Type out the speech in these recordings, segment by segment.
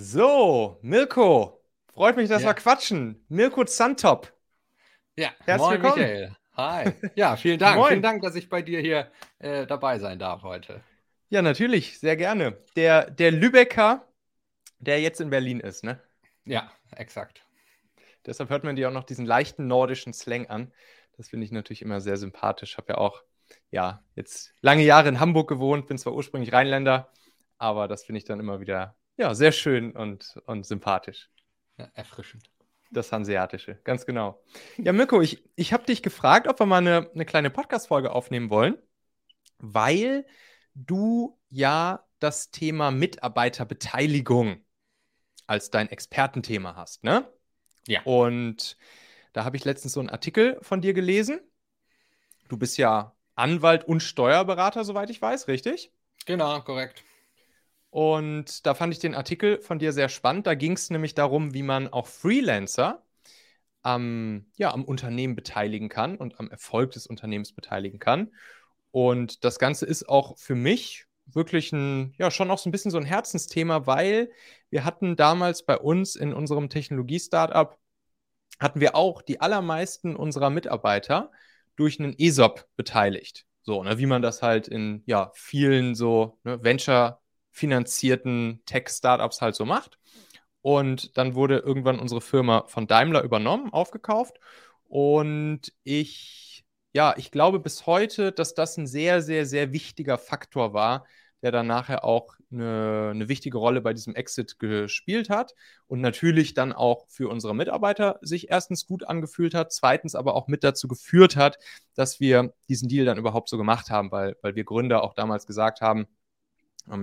So, Mirko, freut mich, dass Ja. wir quatschen. Mirko Zantop. Ja, Herzlich moin willkommen. Michael. Hi. Ja, vielen Dank. Vielen Dank, dass ich bei dir hier äh, dabei sein darf heute. Ja, natürlich, sehr gerne. Der, der Lübecker, der jetzt in Berlin ist, ne? Ja, exakt. Deshalb hört man dir auch noch diesen leichten nordischen Slang an. Das finde ich natürlich immer sehr sympathisch. Habe ja auch, ja, jetzt lange Jahre in Hamburg gewohnt, bin zwar ursprünglich Rheinländer, aber das finde ich dann immer wieder, ja, sehr schön und, und sympathisch. Ja, erfrischend. Das Hanseatische, ganz genau. Ja, Mirko, ich, ich habe dich gefragt, ob wir mal eine, eine kleine Podcast-Folge aufnehmen wollen, weil du ja das Thema Mitarbeiterbeteiligung als dein Expertenthema hast, ne? Ja. Und da habe ich letztens so einen Artikel von dir gelesen. Du bist ja Anwalt und Steuerberater, soweit ich weiß, richtig? Genau, korrekt. Und da fand ich den Artikel von dir sehr spannend. Da ging es nämlich darum, wie man auch Freelancer am, ja, am Unternehmen beteiligen kann und am Erfolg des Unternehmens beteiligen kann. Und das Ganze ist auch für mich wirklich ein, ja, schon auch so ein bisschen so ein Herzensthema, weil wir hatten damals bei uns in unserem Technologie-Startup, hatten wir auch die allermeisten unserer Mitarbeiter durch einen ESOP beteiligt. So, ne, wie man das halt in ja, vielen so ne, Venture-finanzierten Tech-Startups halt so macht. Und dann wurde irgendwann unsere Firma von Daimler übernommen, aufgekauft. Und ich, ja, ich glaube bis heute, dass das ein sehr, sehr, sehr wichtiger Faktor war, der dann nachher auch eine, eine wichtige Rolle bei diesem Exit gespielt hat und natürlich dann auch für unsere Mitarbeiter sich erstens gut angefühlt hat, zweitens aber auch mit dazu geführt hat, dass wir diesen Deal dann überhaupt so gemacht haben, weil, weil wir Gründer auch damals gesagt haben,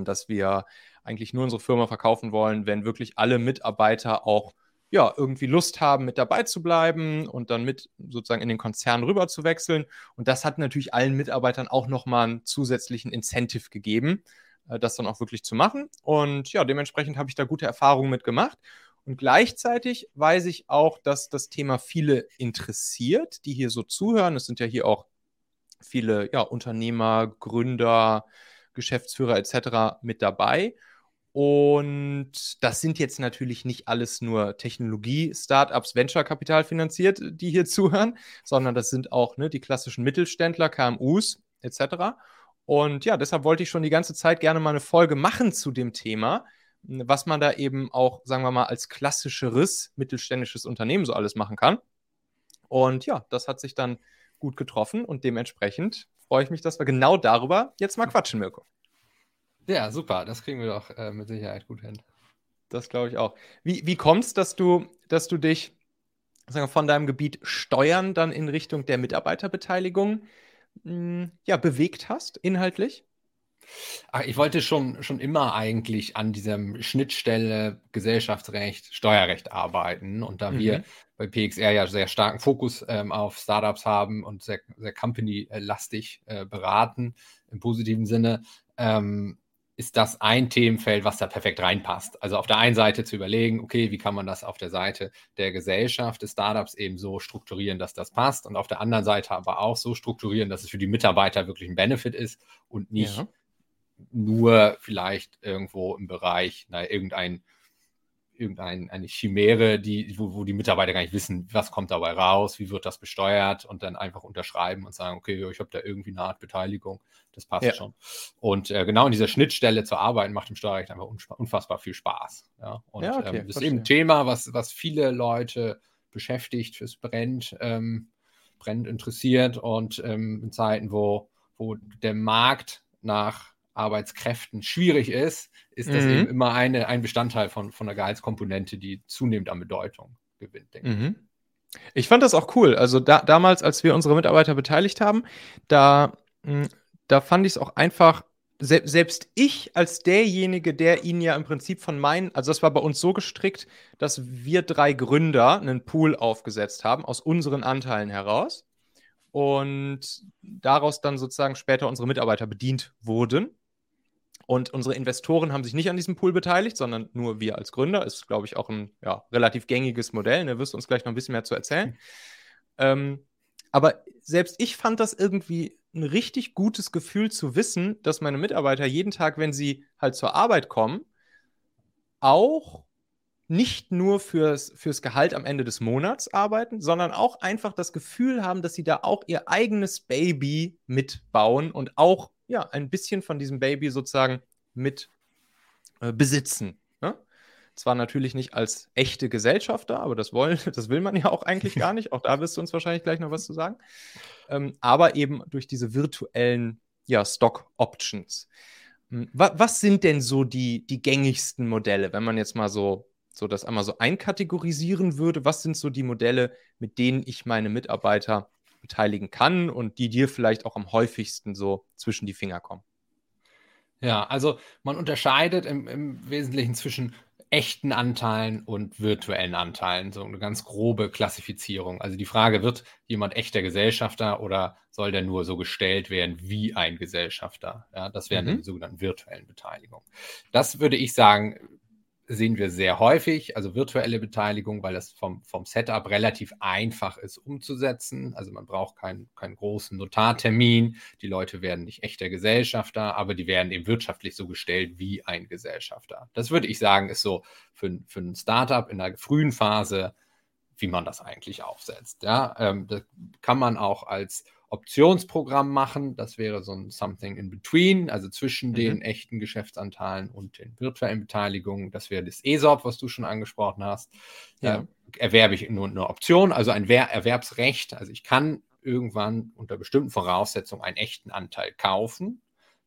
dass wir eigentlich nur unsere Firma verkaufen wollen, wenn wirklich alle Mitarbeiter auch ja, irgendwie Lust haben, mit dabei zu bleiben und dann mit sozusagen in den Konzern rüber zu wechseln. Und das hat natürlich allen Mitarbeitern auch nochmal einen zusätzlichen Incentive gegeben, äh, das dann auch wirklich zu machen. Und ja, dementsprechend habe ich da gute Erfahrungen mit gemacht. Und gleichzeitig weiß ich auch, dass das Thema viele interessiert, die hier so zuhören. Es sind ja hier auch viele ja, Unternehmer, Gründer, Geschäftsführer etc. mit dabei. Und das sind jetzt natürlich nicht alles nur Technologie-Startups, Venture-Kapital finanziert, die hier zuhören, sondern das sind auch ne, die klassischen Mittelständler, KMUs etc. Und ja, deshalb wollte ich schon die ganze Zeit gerne mal eine Folge machen zu dem Thema, was man da eben auch, sagen wir mal, als klassischeres mittelständisches Unternehmen so alles machen kann. Und ja, das hat sich dann gut getroffen und dementsprechend freue ich mich, dass wir genau darüber jetzt mal quatschen, Mirko. Ja, super. Das kriegen wir doch äh, mit Sicherheit gut hin. Das glaube ich auch. Wie, wie kommt es, dass du, dass du dich sagen wir, von deinem Gebiet Steuern dann in Richtung der Mitarbeiterbeteiligung mh, ja, bewegt hast, inhaltlich? Ach, ich wollte schon, schon immer eigentlich an diesem Schnittstelle Gesellschaftsrecht, Steuerrecht arbeiten. Und da wir Mhm. Bei PXR ja sehr starken Fokus ähm, auf Startups haben und sehr, sehr company-lastig äh, beraten, im positiven Sinne, ähm, ist das ein Themenfeld, was da perfekt reinpasst. Also auf der einen Seite zu überlegen, okay, wie kann man das auf der Seite der Gesellschaft, des Startups eben so strukturieren, dass das passt und auf der anderen Seite aber auch so strukturieren, dass es für die Mitarbeiter wirklich ein Benefit ist und nicht Ja. nur vielleicht irgendwo im Bereich, na, irgendein, irgendein eine Chimäre, die, wo, wo die Mitarbeiter gar nicht wissen, was kommt dabei raus, wie wird das besteuert und dann einfach unterschreiben und sagen, okay, ich habe da irgendwie eine Art Beteiligung, das passt Ja. schon. Und äh, genau in dieser Schnittstelle zu arbeiten macht im Steuerrecht einfach unfassbar viel Spaß. Ja, und Ja, okay, ähm, das ist eben ein Thema, was, was viele Leute beschäftigt, es brennt, ähm, brennt interessiert und ähm, in Zeiten, wo, wo der Markt nach Arbeitskräften schwierig ist, ist das Mhm. eben immer eine, ein Bestandteil von, von der Gehaltskomponente, die zunehmend an Bedeutung gewinnt, denke ich. Mhm. Ich fand das auch cool. Also da, damals, als wir unsere Mitarbeiter beteiligt haben, da, mh, da fand ich es auch einfach, se selbst ich als derjenige, der ihn ja im Prinzip von meinen, also das war bei uns so gestrickt, dass wir drei Gründer einen Pool aufgesetzt haben aus unseren Anteilen heraus und daraus dann sozusagen später unsere Mitarbeiter bedient wurden. Und unsere Investoren haben sich nicht an diesem Pool beteiligt, sondern nur wir als Gründer. Ist, glaube ich, auch ein ja, relativ gängiges Modell. Da wirst du uns gleich noch ein bisschen mehr zu erzählen. Ähm, aber selbst ich fand das irgendwie ein richtig gutes Gefühl zu wissen, dass meine Mitarbeiter jeden Tag, wenn sie halt zur Arbeit kommen, auch nicht nur fürs, fürs Gehalt am Ende des Monats arbeiten, sondern auch einfach das Gefühl haben, dass sie da auch ihr eigenes Baby mitbauen und auch ja, ein bisschen von diesem Baby sozusagen mit äh, besitzen. Ne? Zwar natürlich nicht als echte Gesellschafter, aber das, wollen, das will man ja auch eigentlich gar nicht. Auch da wirst du uns wahrscheinlich gleich noch was zu sagen. Ähm, aber eben durch diese virtuellen ja, Stock Options. Hm, was sind denn so die, die gängigsten Modelle, wenn man jetzt mal so so das einmal so einkategorisieren würde, was sind so die Modelle, mit denen ich meine Mitarbeiter beteiligen kann und die dir vielleicht auch am häufigsten so zwischen die Finger kommen? Ja, also man unterscheidet im, im Wesentlichen zwischen echten Anteilen und virtuellen Anteilen, so eine ganz grobe Klassifizierung. Also die Frage, wird jemand echter Gesellschafter oder soll der nur so gestellt werden wie ein Gesellschafter? Ja, das wären mhm. die sogenannten virtuellen Beteiligungen. Das würde ich sagen, sehen wir sehr häufig, also virtuelle Beteiligung, weil das vom, vom Setup relativ einfach ist umzusetzen. Also man braucht keinen, keinen großen Notartermin. Die Leute werden nicht echter Gesellschafter, aber die werden eben wirtschaftlich so gestellt wie ein Gesellschafter. Das würde ich sagen, ist so für, für ein Startup in der frühen Phase, wie man das eigentlich aufsetzt. Ja, ähm, das kann man auch als Optionsprogramm machen. Das wäre so ein Something in between, also zwischen mhm. den echten Geschäftsanteilen und den virtuellen Beteiligungen. Das wäre das ESOP, was du schon angesprochen hast. Ja. Da erwerbe ich nur eine Option, also ein Erwerbsrecht. Also ich kann irgendwann unter bestimmten Voraussetzungen einen echten Anteil kaufen.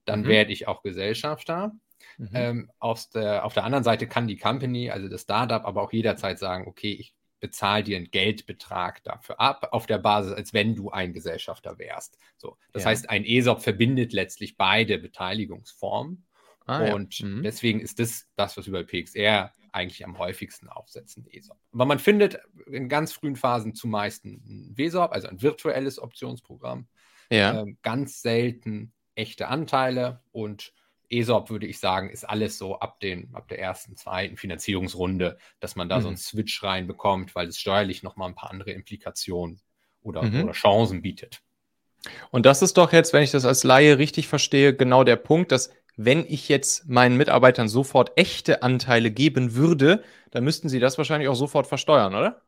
Dann mhm. werde ich auch Gesellschafter. Mhm. Ähm, der, auf der anderen Seite kann die Company, also das Startup, aber auch jederzeit sagen, okay, ich bezahl dir einen Geldbetrag dafür ab, auf der Basis, als wenn du ein Gesellschafter wärst. So, das ja. heißt, ein ESOP verbindet letztlich beide Beteiligungsformen. Ah, und ja. mhm. deswegen ist das das, was über PXR eigentlich am häufigsten aufsetzen, ESOP. Aber man findet in ganz frühen Phasen zumeist ein WSOP, also ein virtuelles Optionsprogramm. Ja. Ähm, ganz selten echte Anteile und ESOP, würde ich sagen, ist alles so ab, den, ab der ersten, zweiten Finanzierungsrunde, dass man da mhm. so einen Switch reinbekommt, weil es steuerlich nochmal ein paar andere Implikationen oder, mhm. oder Chancen bietet. Und das ist doch jetzt, wenn ich das als Laie richtig verstehe, genau der Punkt, dass wenn ich jetzt meinen Mitarbeitern sofort echte Anteile geben würde, dann müssten sie das wahrscheinlich auch sofort versteuern, oder?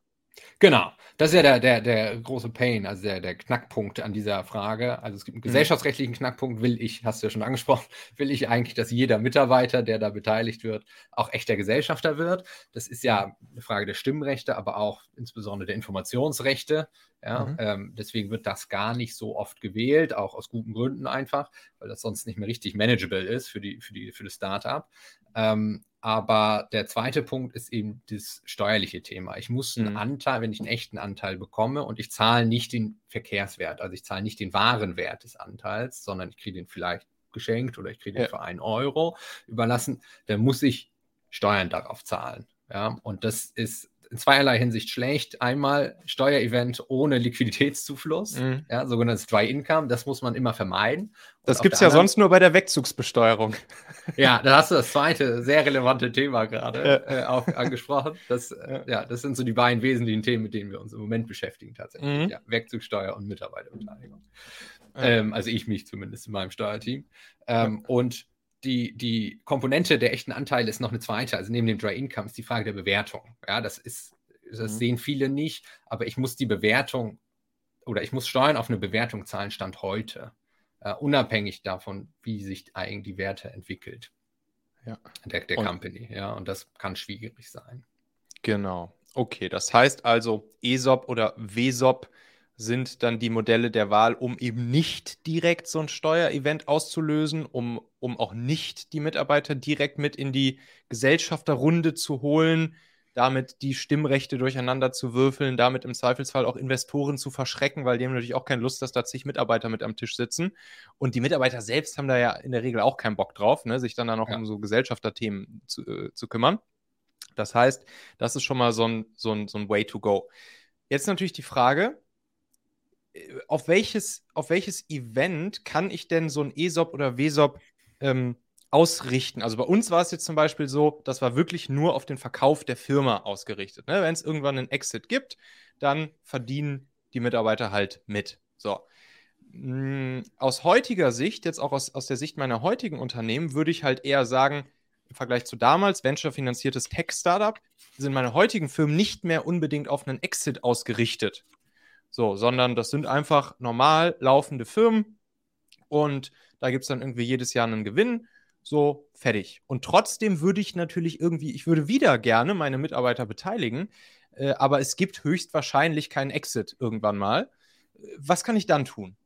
Genau, das ist ja der, der, der große Pain, also der, der Knackpunkt an dieser Frage. Also es gibt einen mhm. gesellschaftsrechtlichen Knackpunkt, will ich, hast du ja schon angesprochen, will ich eigentlich, dass jeder Mitarbeiter, der da beteiligt wird, auch echter Gesellschafter wird. Das ist ja eine Frage der Stimmrechte, aber auch insbesondere der Informationsrechte. Ja, mhm. ähm, deswegen wird das gar nicht so oft gewählt, auch aus guten Gründen einfach, weil das sonst nicht mehr richtig manageable ist für, die, für, die, für das Startup. Ähm, aber der zweite Punkt ist eben das steuerliche Thema. Ich muss einen mhm. Anteil, wenn ich einen echten Anteil bekomme und ich zahle nicht den Verkehrswert, also ich zahle nicht den wahren Wert des Anteils, sondern ich kriege den vielleicht geschenkt oder ich kriege den ja. für einen Euro überlassen, dann muss ich Steuern darauf zahlen. Ja, und das ist in zweierlei Hinsicht schlecht. Einmal Steuerevent ohne Liquiditätszufluss, mhm. ja, sogenanntes Dry Income, das muss man immer vermeiden. das gibt es ja anderen... sonst nur bei der Wegzugsbesteuerung. Ja, da hast du das zweite sehr relevante Thema gerade ja. äh, auch angesprochen. Das, äh, ja, das sind so die beiden wesentlichen Themen, mit denen wir uns im Moment beschäftigen tatsächlich. Mhm. Ja, Wegzugsteuer und Mitarbeiterbeteiligung. Ähm, also ich mich zumindest in meinem Steuerteam. Ähm, und die, die Komponente der echten Anteile ist noch eine zweite. Also neben dem Dry Income ist die Frage der Bewertung. Ja, das ist, das mhm. sehen viele nicht, aber ich muss die Bewertung oder ich muss Steuern auf eine Bewertung zahlen, Stand heute, uh, unabhängig davon, wie sich eigentlich die Werte entwickelt. Ja. Der, der und, Company, ja, und das kann schwierig sein. Genau. Okay, das heißt also, ESOP oder WESOP sind dann die Modelle der Wahl, um eben nicht direkt so ein Steuerevent auszulösen, um, um auch nicht die Mitarbeiter direkt mit in die Gesellschafterrunde zu holen, damit die Stimmrechte durcheinander zu würfeln, damit im Zweifelsfall auch Investoren zu verschrecken, weil die haben natürlich auch keine Lust, dass da zig Mitarbeiter mit am Tisch sitzen. Und die Mitarbeiter selbst haben da ja in der Regel auch keinen Bock drauf, ne, sich dann da noch ja. um so Gesellschafterthemen zu, äh, zu kümmern. Das heißt, das ist schon mal so ein, so ein, so ein Way to go. Jetzt natürlich die Frage, auf welches, auf welches Event kann ich denn so ein ESOP oder WSOP ähm, ausrichten? Also bei uns war es jetzt zum Beispiel so, das war wirklich nur auf den Verkauf der Firma ausgerichtet. Ne? Wenn es irgendwann einen Exit gibt, dann verdienen die Mitarbeiter halt mit. So. Hm, aus heutiger Sicht, jetzt auch aus, aus der Sicht meiner heutigen Unternehmen, würde ich halt eher sagen, im Vergleich zu damals, venture-finanziertes Tech-Startup, sind meine heutigen Firmen nicht mehr unbedingt auf einen Exit ausgerichtet. So, sondern das sind einfach normal laufende Firmen und da gibt es dann irgendwie jedes Jahr einen Gewinn. So, fertig. Und trotzdem würde ich natürlich irgendwie, ich würde wieder gerne meine Mitarbeiter beteiligen, äh, aber es gibt höchstwahrscheinlich keinen Exit irgendwann mal. Was kann ich dann tun?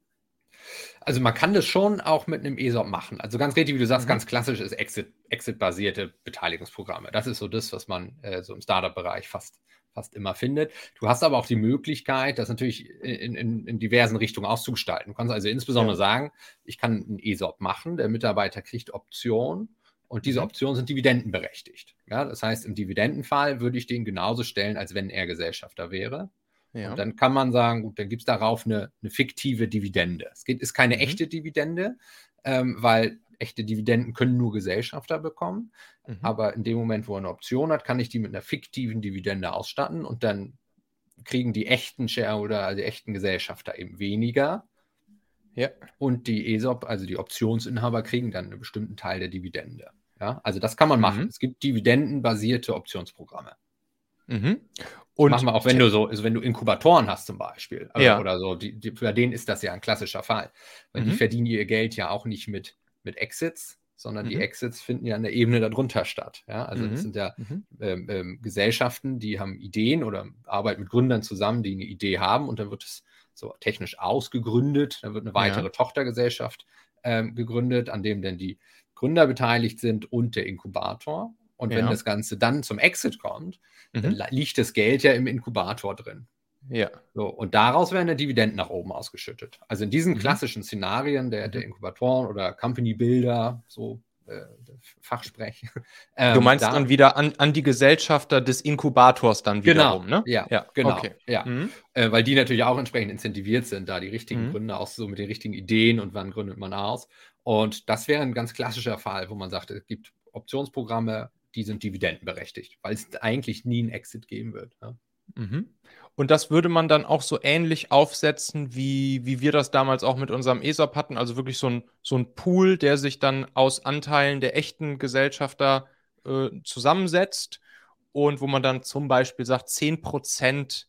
Also man kann das schon auch mit einem ESOP machen. Also ganz richtig, wie du sagst, mhm. ganz klassisch ist Exit, Exit-basierte Beteiligungsprogramme. Das ist so das, was man äh, so im Startup-Bereich fast, fast immer findet. Du hast aber auch die Möglichkeit, das natürlich in, in, in diversen Richtungen auszugestalten. Du kannst also insbesondere ja. sagen, ich kann einen ESOP machen, der Mitarbeiter kriegt Optionen und diese mhm. Optionen sind dividendenberechtigt. Ja, das heißt, im Dividendenfall würde ich den genauso stellen, als wenn er Gesellschafter wäre. Ja. Und dann kann man sagen, gut, dann gibt es darauf eine, eine, fiktive Dividende. Es geht, ist keine mhm. echte Dividende, ähm, weil echte Dividenden können nur Gesellschafter bekommen. Mhm. Aber in dem Moment, wo er eine Option hat, kann ich die mit einer fiktiven Dividende ausstatten und dann kriegen die echten Share oder die echten Gesellschafter eben weniger. Ja. Und die ESOP, also die Optionsinhaber, kriegen dann einen bestimmten Teil der Dividende. Ja, also das kann man mhm. machen. Es gibt dividendenbasierte Optionsprogramme. Mhm. Und machen wir auch, wenn du so, also wenn du Inkubatoren hast zum Beispiel also, ja. oder so, die, die, für den ist das ja ein klassischer Fall. Weil mhm. die verdienen ihr Geld ja auch nicht mit, mit Exits, sondern mhm. die Exits finden ja an der Ebene darunter statt. Ja? Also mhm. das sind ja mhm. ähm, ähm, Gesellschaften, die haben Ideen oder arbeiten mit Gründern zusammen, die eine Idee haben und dann wird es so technisch ausgegründet, dann wird eine weitere ja. Tochtergesellschaft ähm, gegründet, an dem dann die Gründer beteiligt sind und der Inkubator. Und ja. wenn das Ganze dann zum Exit kommt, mhm. dann liegt das Geld ja im Inkubator drin. Ja. So, und daraus werden dann Dividenden nach oben ausgeschüttet. Also in diesen mhm. klassischen Szenarien der, der mhm. Inkubatoren oder Company Builder, so äh, Fachsprech. Ähm, du meinst da, dann wieder an, an die Gesellschafter des Inkubators dann genau, wiederum, ne? Ja, ja genau. Okay. Ja. Mhm. Äh, weil die natürlich auch entsprechend incentiviert sind, da die richtigen mhm. Gründer auch so mit den richtigen Ideen und wann gründet man aus. Und das wäre ein ganz klassischer Fall, wo man sagt, es gibt Optionsprogramme, die sind dividendenberechtigt, weil es eigentlich nie einen Exit geben wird. Ja. Mhm. Und das würde man dann auch so ähnlich aufsetzen, wie, wie wir das damals auch mit unserem ESOP hatten, also wirklich so ein, so ein Pool, der sich dann aus Anteilen der echten Gesellschafter äh, zusammensetzt und wo man dann zum Beispiel sagt, 10%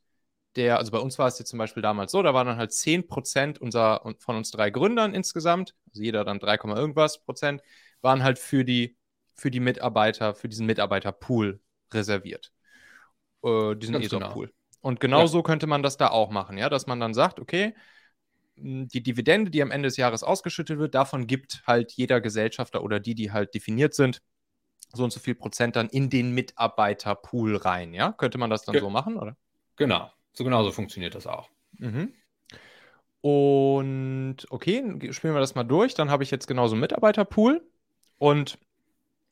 der, also bei uns war es jetzt zum Beispiel damals so, da waren dann halt 10% unser, von uns drei Gründern insgesamt, also jeder dann 3, irgendwas Prozent, waren halt für die für die Mitarbeiter, für diesen Mitarbeiterpool reserviert. Äh, diesen ESOP-Pool. Genau. Und genau ja. so könnte man das da auch machen, ja, dass man dann sagt, okay, die Dividende, die am Ende des Jahres ausgeschüttet wird, davon gibt halt jeder Gesellschafter oder die, die halt definiert sind, so und so viel Prozent dann in den Mitarbeiterpool rein, ja? Könnte man das dann Ge so machen, oder? Genau, so genau so funktioniert das auch. Mhm. Und okay, spielen wir das mal durch. Dann habe ich jetzt genauso einen Mitarbeiterpool und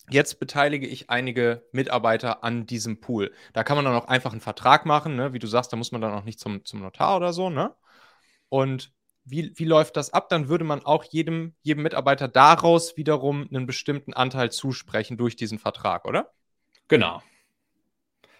Jetzt beteilige ich einige Mitarbeiter an diesem Pool. Da kann man dann auch einfach einen Vertrag machen, ne? wie du sagst, da muss man dann auch nicht zum, zum Notar oder so. Ne? Und wie, wie läuft das ab? Dann würde man auch jedem, jedem Mitarbeiter daraus wiederum einen bestimmten Anteil zusprechen durch diesen Vertrag, oder? Genau.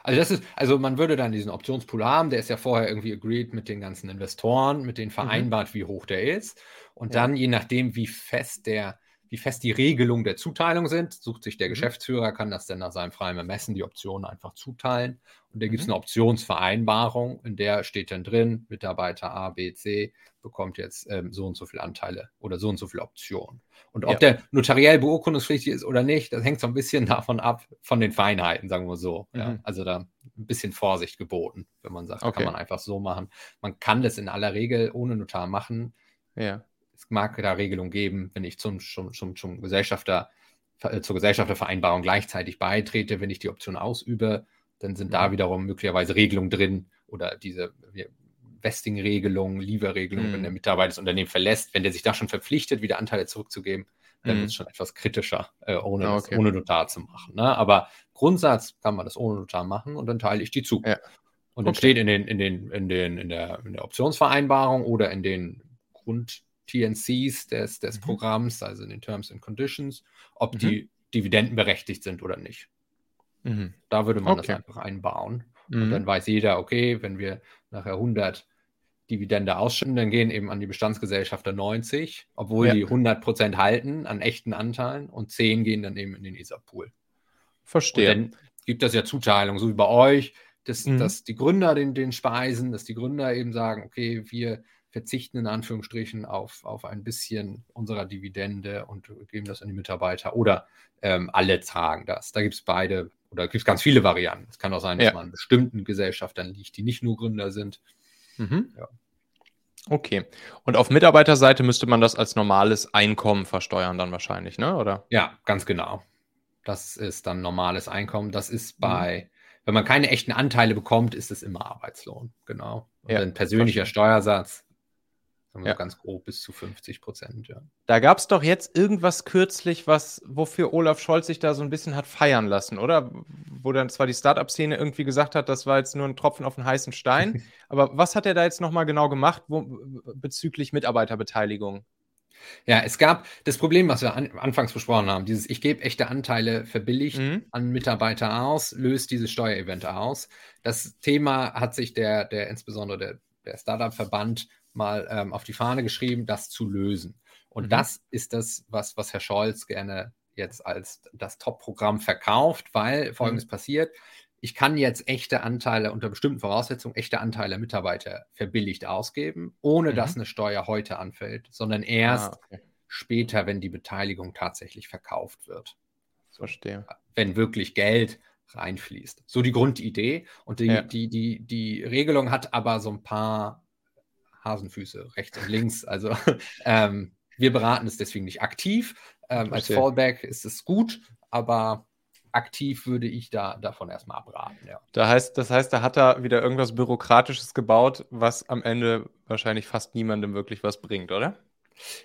Also das ist, also man würde dann diesen Optionspool haben, der ist ja vorher irgendwie agreed mit den ganzen Investoren, mit denen mhm. vereinbart, mhm. wie hoch der ist. Und ja. dann, je nachdem, wie fest der wie fest die Regelungen der Zuteilung sind. Sucht sich der mhm. Geschäftsführer, kann das dann nach seinem freien Ermessen die Optionen einfach zuteilen. Und da gibt es mhm. eine Optionsvereinbarung, in der steht dann drin, Mitarbeiter A, B, C bekommt jetzt ähm, so und so viele Anteile oder so und so viele Optionen. Und ob ja. der notariell beurkundungspflichtig ist oder nicht, das hängt so ein bisschen davon ab, von den Feinheiten, sagen wir so. Mhm. Ja, also da ein bisschen Vorsicht geboten, wenn man sagt, okay. kann man einfach so machen. Man kann das in aller Regel ohne Notar machen. Ja es mag da Regelungen geben, wenn ich zum, zum, zum, zum Gesellschafter, äh, zur Gesellschaftervereinbarung gleichzeitig beitrete, wenn ich die Option ausübe, dann sind da mhm. wiederum möglicherweise Regelungen drin oder diese Vesting-Regelungen, Lever-Regelungen, mhm. wenn der Mitarbeiter das Unternehmen verlässt, wenn der sich da schon verpflichtet, wieder Anteile zurückzugeben, dann mhm. wird es schon etwas kritischer, äh, ohne, okay. das, ohne Notar zu machen. Ne? Aber Grundsatz kann man das ohne Notar machen und dann teile ich die zu. Ja. Und dann steht in, den, in, den, in, den, in, der, in der Optionsvereinbarung oder in den Grund, TNCs des, des mhm. Programms, also in den Terms and Conditions, ob mhm. die dividendenberechtigt sind oder nicht. Mhm. Da würde man okay. das einfach einbauen. Und mhm. dann weiß jeder, okay, wenn wir nachher 100 Dividende ausschütten, dann gehen eben an die Bestandsgesellschafter 90, obwohl ja. die 100% halten an echten Anteilen und 10 gehen dann eben in den ESA-Pool. Verstehe. Und dann gibt das ja Zuteilung, so wie bei euch, dass, Mhm. dass die Gründer den, den speisen, dass die Gründer eben sagen, okay, wir verzichten in Anführungsstrichen auf, auf ein bisschen unserer Dividende und geben das an die Mitarbeiter oder ähm, alle tragen das. Da gibt es beide oder gibt es ganz viele Varianten. Es kann auch sein, dass Ja. man an bestimmten Gesellschaftern liegt, die nicht nur Gründer sind. Mhm. Ja. Okay. Und auf Mitarbeiterseite müsste man das als normales Einkommen versteuern dann wahrscheinlich, ne? Oder? Ja, ganz genau. Das ist dann normales Einkommen. Das ist Mhm. bei, wenn man keine echten Anteile bekommt, ist es immer Arbeitslohn. Genau. Und Ja, ein persönlicher verstehe. Steuersatz, sagen wir Ja. so ganz grob bis zu 50 Prozent. Ja. Da gab es doch jetzt irgendwas kürzlich, was, wofür Olaf Scholz sich da so ein bisschen hat feiern lassen, oder? Wo dann zwar die Startup-Szene irgendwie gesagt hat, das war jetzt nur ein Tropfen auf den heißen Stein, aber was hat er da jetzt nochmal genau gemacht wo, bezüglich Mitarbeiterbeteiligung? ja, es gab das Problem, was wir an, anfangs besprochen haben, dieses Ich gebe echte Anteile verbilligt Mhm. an Mitarbeiter aus, löst dieses Steuerevent aus. Das Thema hat sich der, der insbesondere der, der Startup-Verband mal ähm, auf die Fahne geschrieben, das zu lösen. Und Mhm. das ist das, was, was Herr Scholz gerne jetzt als das Top-Programm verkauft, weil folgendes passiert. Ich kann jetzt echte Anteile unter bestimmten Voraussetzungen, echte Anteile Mitarbeiter verbilligt ausgeben, ohne Mhm. dass eine Steuer heute anfällt, sondern erst Ah, okay. später, wenn die Beteiligung tatsächlich verkauft wird. Verstehe. Wenn wirklich Geld reinfließt. So die Grundidee. Und die, Ja. die, die, die Regelung hat aber so ein paar Hasenfüße rechts und links. Also ähm, wir beraten es deswegen nicht aktiv. Ähm, als. Fallback ist es gut, aber aktiv würde ich da davon erstmal abraten. Ja. Da heißt, das heißt, da hat er wieder irgendwas Bürokratisches gebaut, was am Ende wahrscheinlich fast niemandem wirklich was bringt, oder?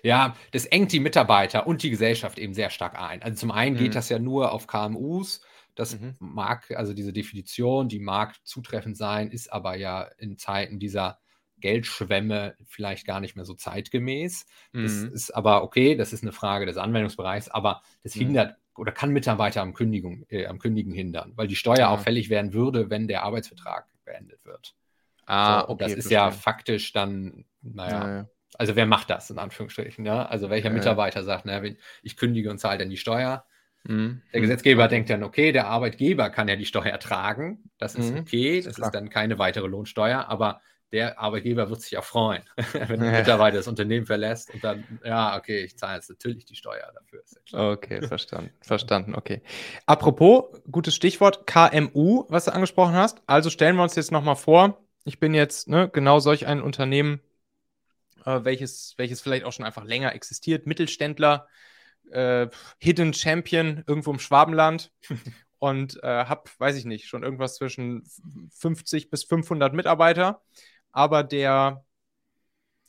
Ja, das engt die Mitarbeiter und die Gesellschaft eben sehr stark ein. Also zum einen geht Mhm. das ja nur auf KMUs. Das Mhm. mag, also diese Definition, die mag zutreffend sein, ist aber ja in Zeiten dieser Geldschwemme vielleicht gar nicht mehr so zeitgemäß. Das Mhm. ist aber okay, das ist eine Frage des Anwendungsbereichs, aber das Mhm. hindert oder kann Mitarbeiter am, Kündigung, äh, am Kündigen hindern, weil die Steuer Ah. auch fällig werden würde, wenn der Arbeitsvertrag beendet wird. Ah, so, okay. das ist ja verstehe. faktisch dann, naja, Ja, ja. also wer macht das in Anführungsstrichen? Ja? Also welcher Ja, ja. Mitarbeiter sagt, na, wenn ich kündige und zahle dann die Steuer? Mhm. Der. Gesetzgeber denkt dann, okay, der Arbeitgeber kann ja die Steuer tragen. Das ist okay, das klar. ist dann keine weitere Lohnsteuer, aber der Arbeitgeber wird sich auch freuen, wenn der. Mitarbeiter das Unternehmen verlässt und dann, ja, okay, ich zahle jetzt natürlich die Steuer dafür. Ja. Okay, verstanden. Verstanden, okay. Apropos, gutes Stichwort, KMU, was du angesprochen hast. Also stellen wir uns jetzt nochmal vor, ich bin jetzt ne, genau solch ein Unternehmen, äh, welches, welches vielleicht auch schon einfach länger existiert, Mittelständler, äh, Hidden Champion irgendwo im Schwabenland und äh, habe, weiß ich nicht, schon irgendwas zwischen 50 bis 500 Mitarbeiter, aber der,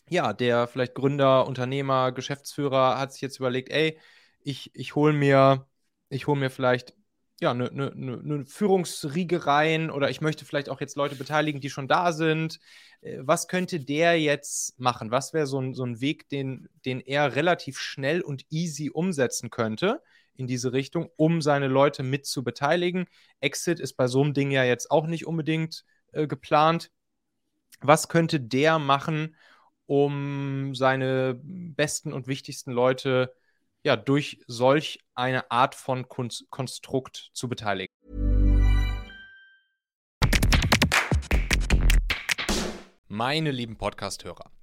ja, der vielleicht Gründer, Unternehmer, Geschäftsführer hat sich jetzt überlegt, ey, ich, ich hole mir, ich hole mir vielleicht ja, eine ne, ne, ne Führungsriege rein oder ich möchte vielleicht auch jetzt Leute beteiligen, die schon da sind. Äh, Was könnte der jetzt machen? Was wäre so ein, so ein Weg, den, den er relativ schnell und easy umsetzen könnte in diese Richtung, um seine Leute mit zu beteiligen? Exit ist bei so einem Ding ja jetzt auch nicht unbedingt äh, geplant. Was könnte der machen, um seine besten und wichtigsten Leute ja, durch solch eine Art von Kunst Konstrukt zu beteiligen. Meine lieben Podcast-Hörer,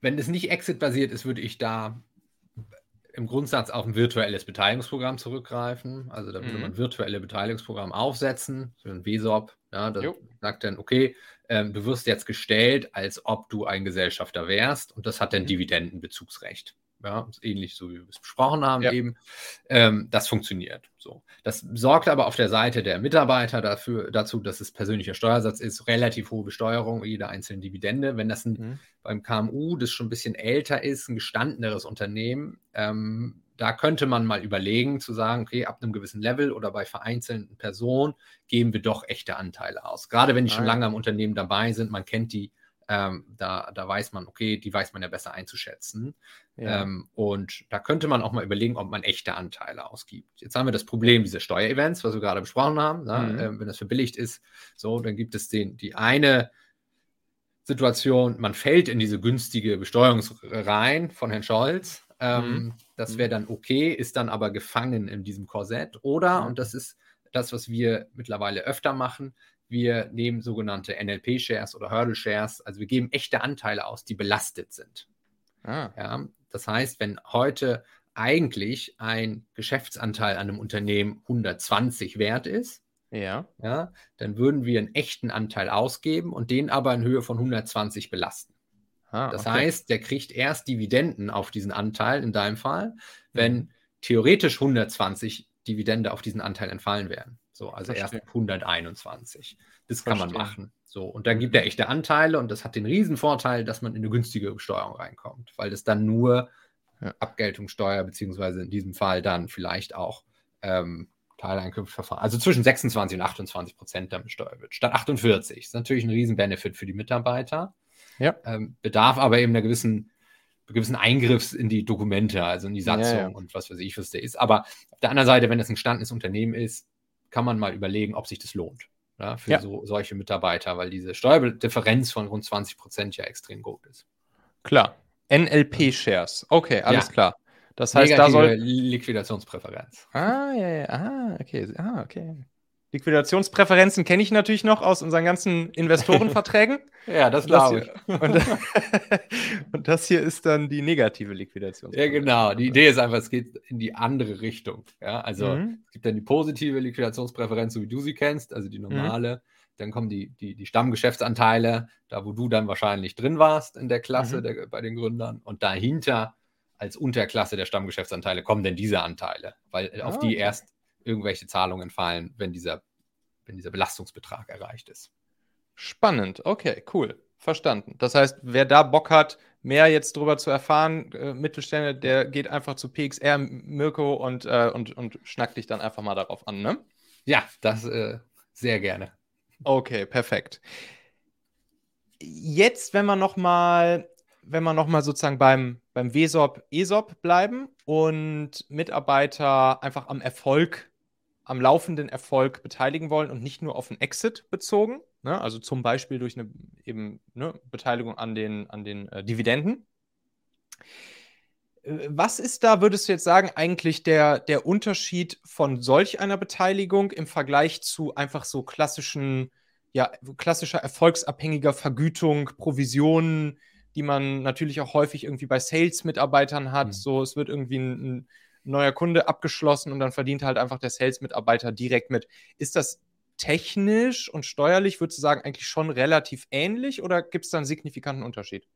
Wenn es nicht Exit-basiert ist, würde ich da im Grundsatz auf ein virtuelles Beteiligungsprogramm zurückgreifen. Also da würde Mhm. man virtuelle Beteiligungsprogramm aufsetzen, so ein WSOP, Ja, da sagt dann, okay, ähm, du wirst jetzt gestellt, als ob du ein Gesellschafter wärst und das hat dann mhm. Dividendenbezugsrecht. Ja, ähnlich so wie wir es besprochen haben ja. eben. Ähm, das funktioniert so. Das sorgt aber auf der Seite der Mitarbeiter dafür, dazu, dass es persönlicher Steuersatz ist, relativ hohe Besteuerung jeder einzelnen Dividende. Wenn das ein, mhm. beim KMU, das schon ein bisschen älter ist, ein gestandeneres Unternehmen, ähm, da könnte man mal überlegen zu sagen, okay, ab einem gewissen Level oder bei vereinzelten Personen geben wir doch echte Anteile aus. Gerade wenn die schon lange am Unternehmen dabei sind, man kennt die, ähm, da, da weiß man, okay, die weiß man ja besser einzuschätzen. Ja. Ähm, und da könnte man auch mal überlegen, ob man echte Anteile ausgibt. Jetzt haben wir das Problem dieser Steuerevents, was wir gerade besprochen haben. Ne? Mhm. Ähm, wenn das verbilligt ist, so, dann gibt es den, die eine Situation, man fällt in diese günstige Besteuerungsreihen von Herrn Scholz. Ähm, mhm. Das mhm. wäre dann okay, ist dann aber gefangen in diesem Korsett. Oder, und das ist das, was wir mittlerweile öfter machen, wir nehmen sogenannte NLP-Shares oder Hurdle-Shares, also wir geben echte Anteile aus, die belastet sind. Ah. Ja, das heißt, wenn heute eigentlich ein Geschäftsanteil an einem Unternehmen 120 wert ist, ja. Ja, dann würden wir einen echten Anteil ausgeben und den aber in Höhe von 120 belasten. Ah, das okay. heißt, der kriegt erst Dividenden auf diesen Anteil, in deinem Fall, wenn mhm. theoretisch 120 Dividende auf diesen Anteil entfallen wären. So, also Verstehe. erst 121. Das Verstehe. kann man machen. So, und dann gibt er echte Anteile und das hat den Riesenvorteil, dass man in eine günstige Besteuerung reinkommt, weil das dann nur ja. Abgeltungssteuer, beziehungsweise in diesem Fall dann vielleicht auch ähm, Teileinkünfteverfahren, also zwischen 26 und 28 Prozent dann besteuert wird, statt 48. Das ist natürlich ein Riesenbenefit für die Mitarbeiter. Ja. Ähm, bedarf aber eben einer gewissen gewissen Eingriffs in die Dokumente, also in die Satzung ja, ja. und was weiß ich, was der ist. Aber auf der anderen Seite, wenn es ein gestandenes Unternehmen ist, kann man mal überlegen, ob sich das lohnt ja, für ja. So, solche Mitarbeiter, weil diese Steuerdifferenz von rund 20 Prozent ja extrem groß ist. Klar. NLP-Shares. Okay, alles ja. klar. Das heißt, Negative da soll. Liquidationspräferenz. Ah, ja, ja. Ah, okay. Ah, okay. Liquidationspräferenzen kenne ich natürlich noch aus unseren ganzen Investorenverträgen. ja, das glaube ich. Und, und, das hier ist dann die negative Liquidation. Ja, genau. Die Idee ist einfach, es geht in die andere Richtung. Ja, also mhm. es gibt dann die positive Liquidationspräferenz, so wie du sie kennst, also die normale. Mhm. Dann kommen die, die, die Stammgeschäftsanteile, da wo du dann wahrscheinlich drin warst in der Klasse mhm. der, bei den Gründern. Und dahinter als Unterklasse der Stammgeschäftsanteile kommen dann diese Anteile, weil ah, auf die okay. erst irgendwelche Zahlungen fallen, wenn dieser, wenn dieser Belastungsbetrag erreicht ist. Spannend, okay, cool. Verstanden. Das heißt, wer da Bock hat, mehr jetzt darüber zu erfahren, äh, Mittelstände, der geht einfach zu PXR, Mirko, und, äh, und, und schnackt dich dann einfach mal darauf an, ne? Ja, das äh, sehr gerne. Okay, perfekt. Jetzt, wenn wir nochmal wenn wir nochmal sozusagen beim, beim WSOP, ESOP bleiben und Mitarbeiter einfach am Erfolg am laufenden Erfolg beteiligen wollen und nicht nur auf einen Exit bezogen, ne? also zum Beispiel durch eine eben ne, Beteiligung an den, an den äh, Dividenden. Äh, was ist da, würdest du jetzt sagen, eigentlich der, der Unterschied von solch einer Beteiligung im Vergleich zu einfach so klassischen, ja, klassischer erfolgsabhängiger Vergütung, Provisionen, die man natürlich auch häufig irgendwie bei Sales-Mitarbeitern hat. Mhm. So, es wird irgendwie ein, ein neuer Kunde abgeschlossen und dann verdient halt einfach der Sales-Mitarbeiter direkt mit. Ist das technisch und steuerlich, würdest du sagen, eigentlich schon relativ ähnlich oder gibt es da einen signifikanten Unterschied?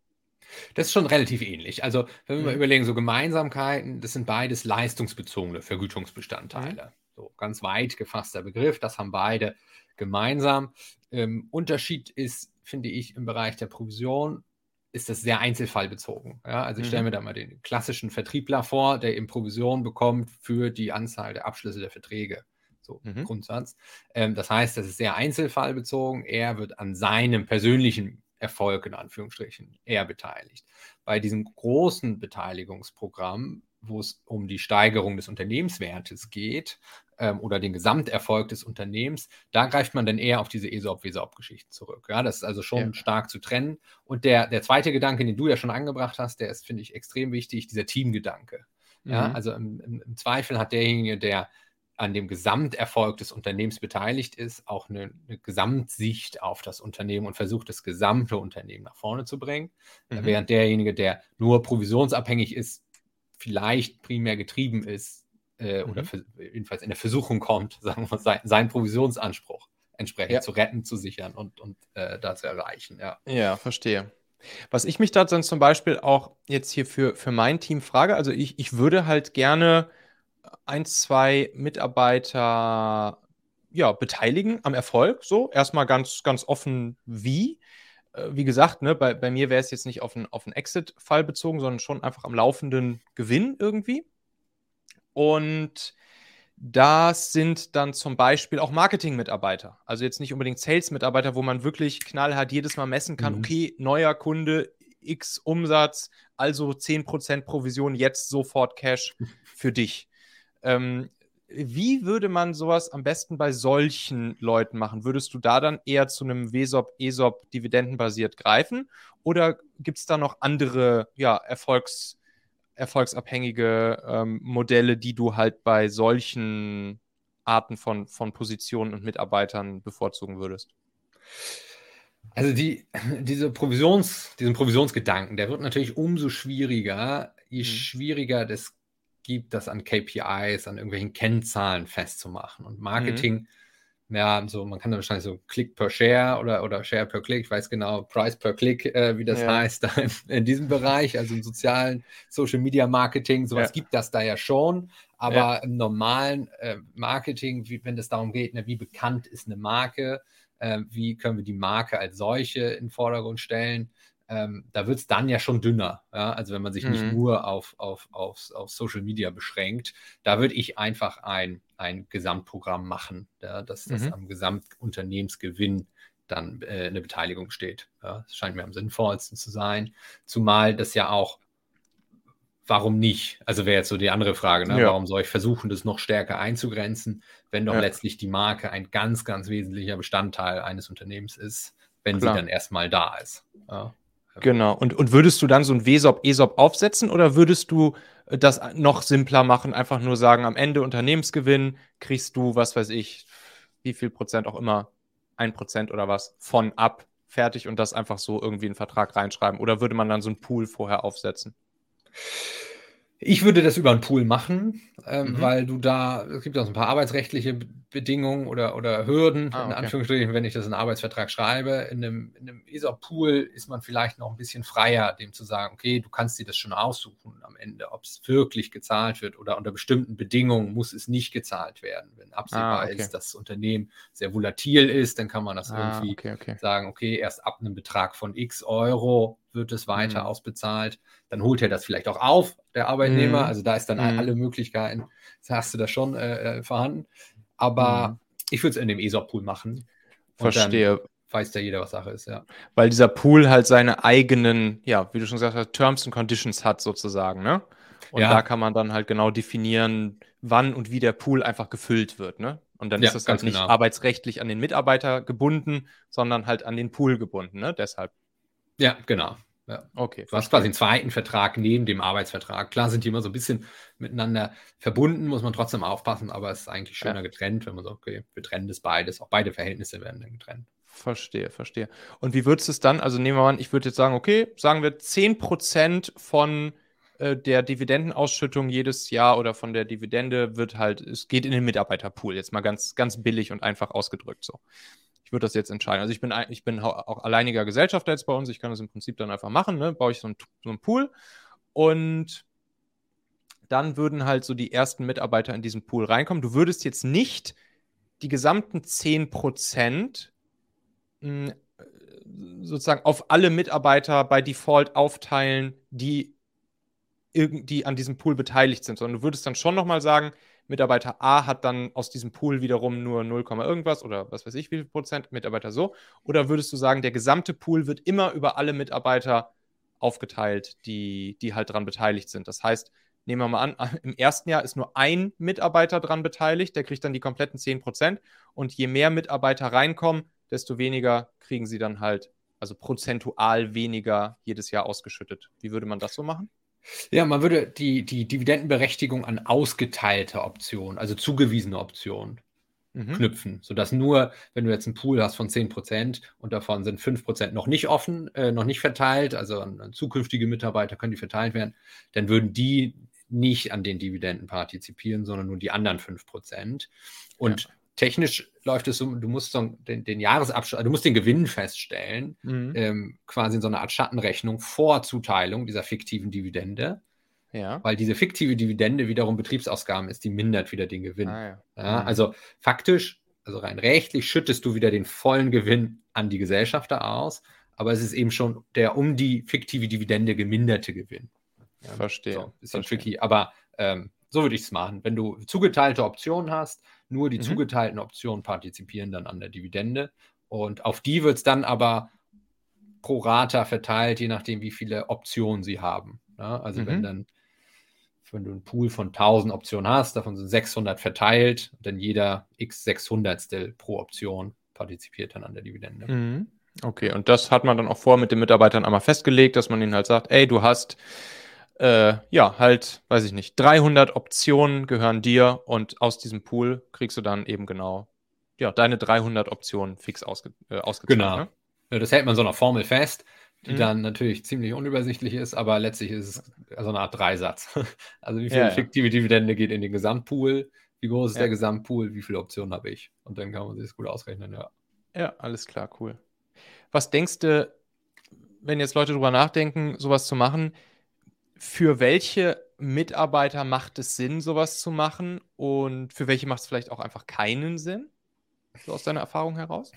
Das ist schon relativ ähnlich. Also, wenn wir mhm. mal überlegen, so Gemeinsamkeiten, das sind beides leistungsbezogene Vergütungsbestandteile. Mhm. So ganz weit gefasster Begriff, das haben beide gemeinsam. Ähm, Unterschied ist, finde ich, im Bereich der Provision ist das sehr einzelfallbezogen. Ja, also ich stelle mhm. mir da mal den klassischen Vertriebler vor, der eben Provision bekommt für die Anzahl der Abschlüsse der Verträge. So mhm. Grundsatz. Ähm, das heißt, das ist sehr einzelfallbezogen. Er wird an seinem persönlichen Erfolg in Anführungsstrichen eher beteiligt. Bei diesem großen Beteiligungsprogramm, wo es um die Steigerung des Unternehmenswertes geht, ähm, oder den Gesamterfolg des Unternehmens, da greift man dann eher auf diese ESOP-WESOP-Geschichten zurück. Ja, das ist also schon ja. stark zu trennen. Und der, der zweite Gedanke, den du ja schon angebracht hast, der ist, finde ich, extrem wichtig, dieser Teamgedanke. Ja, mhm. also im, im, im Zweifel hat derjenige, der an dem Gesamterfolg des Unternehmens beteiligt ist, auch eine, eine, Gesamtsicht auf das Unternehmen und versucht, das gesamte Unternehmen nach vorne zu bringen. Mhm. Während derjenige, der nur provisionsabhängig ist, vielleicht primär getrieben ist äh, mhm. oder für, jedenfalls in der Versuchung kommt, sagen wir sein, sein Provisionsanspruch entsprechend ja. zu retten, zu sichern und, und äh, da zu erreichen. Ja. ja, verstehe. Was ich mich da dann zum Beispiel auch jetzt hier für, für mein Team frage, also ich, ich würde halt gerne ein, zwei Mitarbeiter ja, beteiligen am Erfolg. So, erstmal ganz, ganz offen wie. Äh, wie gesagt, ne, bei, bei mir wäre es jetzt nicht auf einen, auf einen Exit-Fall bezogen, sondern schon einfach am laufenden Gewinn irgendwie. Und das sind dann zum Beispiel auch Marketing-Mitarbeiter. Also jetzt nicht unbedingt Sales-Mitarbeiter, wo man wirklich knallhart jedes Mal messen kann, mhm. okay, neuer Kunde, X Umsatz, also 10% Provision, jetzt sofort Cash für dich. Ähm, wie würde man sowas am besten bei solchen Leuten machen? Würdest du da dann eher zu einem WESOP, ESOP dividendenbasiert greifen? Oder gibt es da noch andere ja, Erfolgs- erfolgsabhängige ähm, Modelle, die du halt bei solchen Arten von, von Positionen und Mitarbeitern bevorzugen würdest? Also die, diese Provisions, diesen Provisionsgedanken, der wird natürlich umso schwieriger, je mhm. schwieriger das gibt, das an KPIs, an irgendwelchen Kennzahlen festzumachen. Und Marketing mhm ja, so, man kann da wahrscheinlich so Click per Share oder, oder Share per Click, ich weiß genau, Price per Click, äh, wie das ja. heißt, in, in, diesem Bereich, also im sozialen Social Media Marketing, sowas ja. gibt das da ja schon, aber ja. im normalen äh, Marketing, wie, wenn es darum geht, ne, wie bekannt ist eine Marke, äh, wie können wir die Marke als solche in den Vordergrund stellen, ähm, da wird es dann ja schon dünner. Ja? Also wenn man sich mhm. nicht nur auf, auf, auf, auf Social Media beschränkt, da würde ich einfach ein, ein Gesamtprogramm machen, ja? dass das mhm. am Gesamtunternehmensgewinn dann äh, eine Beteiligung steht. Ja? Das scheint mir am sinnvollsten zu sein. Zumal das ja auch, warum nicht? Also wäre jetzt so die andere Frage, ne? ja. warum soll ich versuchen, das noch stärker einzugrenzen, wenn doch ja. letztlich die Marke ein ganz, ganz wesentlicher Bestandteil eines Unternehmens ist, wenn Klar. sie dann erstmal da ist. Ja. Genau. Und, und würdest du dann so ein WESOP, ESOP aufsetzen oder würdest du äh, das noch simpler machen, einfach nur sagen, am Ende Unternehmensgewinn kriegst du, was weiß ich, wie viel Prozent auch immer, ein Prozent oder was, von ab, fertig und das einfach so irgendwie in einen Vertrag reinschreiben? Oder würde man dann so ein Pool vorher aufsetzen? Ich würde das über einen Pool machen, ähm, mhm. weil du da, es gibt auch so ein paar arbeitsrechtliche Bedingungen oder, oder Hürden, ah, okay. in Anführungsstrichen, wenn ich das in einen Arbeitsvertrag schreibe. In einem, in einem ESOP-Pool ist man vielleicht noch ein bisschen freier, dem zu sagen, okay, du kannst dir das schon aussuchen am Ende, ob es wirklich gezahlt wird oder unter bestimmten Bedingungen muss es nicht gezahlt werden. Wenn absehbar ah, okay. ist, dass das Unternehmen sehr volatil ist, dann kann man das ah, irgendwie okay, sagen, okay, erst ab einem Betrag von x Euro wird es weiter mhm. ausbezahlt. Dann holt er das vielleicht auch auf, der Arbeitnehmer. Mhm. Also da ist dann mhm. alle Möglichkeiten, da hast du das schon äh, äh, vorhanden. Aber mhm. ich würde es in dem ESOP-Pool machen. Verstehe. weiß ja jeder, was Sache ist, ja. Weil dieser Pool halt seine eigenen, ja, wie du schon gesagt hast, Terms and Conditions hat sozusagen, ne? Und ja. da kann man dann halt genau definieren, wann und wie der Pool einfach gefüllt wird, ne? Und dann ja, ist das halt nicht genau. arbeitsrechtlich an den Mitarbeiter gebunden, sondern halt an den Pool gebunden, ne? Deshalb. Ja, genau. Ja. Okay. Du hast quasi einen zweiten Vertrag neben dem Arbeitsvertrag. Klar sind die immer so ein bisschen miteinander verbunden, muss man trotzdem aufpassen, aber es ist eigentlich schöner ja. getrennt, wenn man sagt, okay, wir trennen das beides. Auch beide Verhältnisse werden dann getrennt. Verstehe, verstehe. Und wie würdest du es dann, also nehmen wir mal an, ich würde jetzt sagen, okay, sagen wir 10% von äh, der Dividendenausschüttung jedes Jahr oder von der Dividende wird halt, es geht in den Mitarbeiterpool, jetzt mal ganz, ganz billig und einfach ausgedrückt so würde das jetzt entscheiden. Also ich bin, ich bin auch alleiniger Gesellschafter jetzt bei uns. Ich kann das im Prinzip dann einfach machen. Ne? Baue ich so einen, so einen Pool und dann würden halt so die ersten Mitarbeiter in diesen Pool reinkommen. Du würdest jetzt nicht die gesamten 10 Prozent hm, sozusagen auf alle Mitarbeiter bei Default aufteilen, die, die an diesem Pool beteiligt sind, sondern du würdest dann schon nochmal sagen, Mitarbeiter A hat dann aus diesem Pool wiederum nur 0, irgendwas oder was weiß ich, wie viel Prozent, Mitarbeiter so? Oder würdest du sagen, der gesamte Pool wird immer über alle Mitarbeiter aufgeteilt, die, die halt daran beteiligt sind? Das heißt, nehmen wir mal an, im ersten Jahr ist nur ein Mitarbeiter daran beteiligt, der kriegt dann die kompletten 10 Prozent. Und je mehr Mitarbeiter reinkommen, desto weniger kriegen sie dann halt, also prozentual weniger jedes Jahr ausgeschüttet. Wie würde man das so machen? Ja, man würde die, die Dividendenberechtigung an ausgeteilte Optionen, also zugewiesene Optionen, mhm. knüpfen, sodass nur, wenn du jetzt einen Pool hast von 10% und davon sind 5% noch nicht offen, äh, noch nicht verteilt, also an, an, zukünftige Mitarbeiter können die verteilt werden, dann würden die nicht an den Dividenden partizipieren, sondern nur die anderen 5%. Und ja. Technisch läuft es so, du musst so den, den Jahresabschluss, also du musst den Gewinn feststellen, mhm. ähm, quasi in so einer Art Schattenrechnung vor Zuteilung dieser fiktiven Dividende. Ja. Weil diese fiktive Dividende wiederum Betriebsausgaben ist, die mindert wieder den Gewinn. Ah, ja. Ja, mhm. also faktisch, also rein rechtlich, schüttest du wieder den vollen Gewinn an die Gesellschafter aus, aber es ist eben schon der um die fiktive Dividende geminderte Gewinn. Verstehe. So, bisschen Verstehe. tricky, aber ähm, so würde ich es machen. Wenn du zugeteilte Optionen hast, nur die mhm. zugeteilten Optionen partizipieren dann an der Dividende. Und auf die wird es dann aber pro Rata verteilt, je nachdem, wie viele Optionen sie haben. Ja, also mhm. wenn dann, wenn du einen Pool von 1000 Optionen hast, davon sind 600 verteilt, dann jeder x 600 pro Option partizipiert dann an der Dividende. Mhm. Okay, und das hat man dann auch vor mit den Mitarbeitern einmal festgelegt, dass man ihnen halt sagt, ey, du hast äh, ja, halt, weiß ich nicht, 300 Optionen gehören dir und aus diesem Pool kriegst du dann eben genau, ja, deine 300 Optionen fix ausge, äh, ausgezahlt. Genau. Ne? Ja, das hält man so einer Formel fest, die mhm. dann natürlich ziemlich unübersichtlich ist, aber letztlich ist es so eine Art Dreisatz. Also wie viel ja, fiktive Dividende geht in den Gesamtpool, wie groß ist ja. der Gesamtpool, wie viele Optionen habe ich? Und dann kann man sich das gut ausrechnen, ja. Ja, alles klar, cool. Was denkst du, wenn jetzt Leute drüber nachdenken, sowas zu machen, für welche Mitarbeiter macht es Sinn, sowas zu machen und für welche macht es vielleicht auch einfach keinen Sinn? So aus deiner Erfahrung heraus?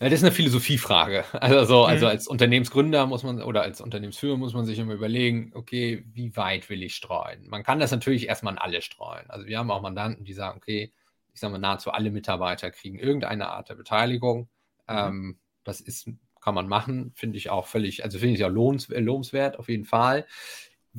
Ja, das ist eine Philosophiefrage. Also, so, also mhm. als Unternehmensgründer muss man oder als Unternehmensführer muss man sich immer überlegen, okay, wie weit will ich streuen? Man kann das natürlich erstmal an alle streuen. Also wir haben auch Mandanten, die sagen, okay, ich sage mal, nahezu alle Mitarbeiter kriegen irgendeine Art der Beteiligung. Mhm. Ähm, das ist, kann man machen, finde ich auch völlig, also finde ich auch lohnenswert auf jeden Fall.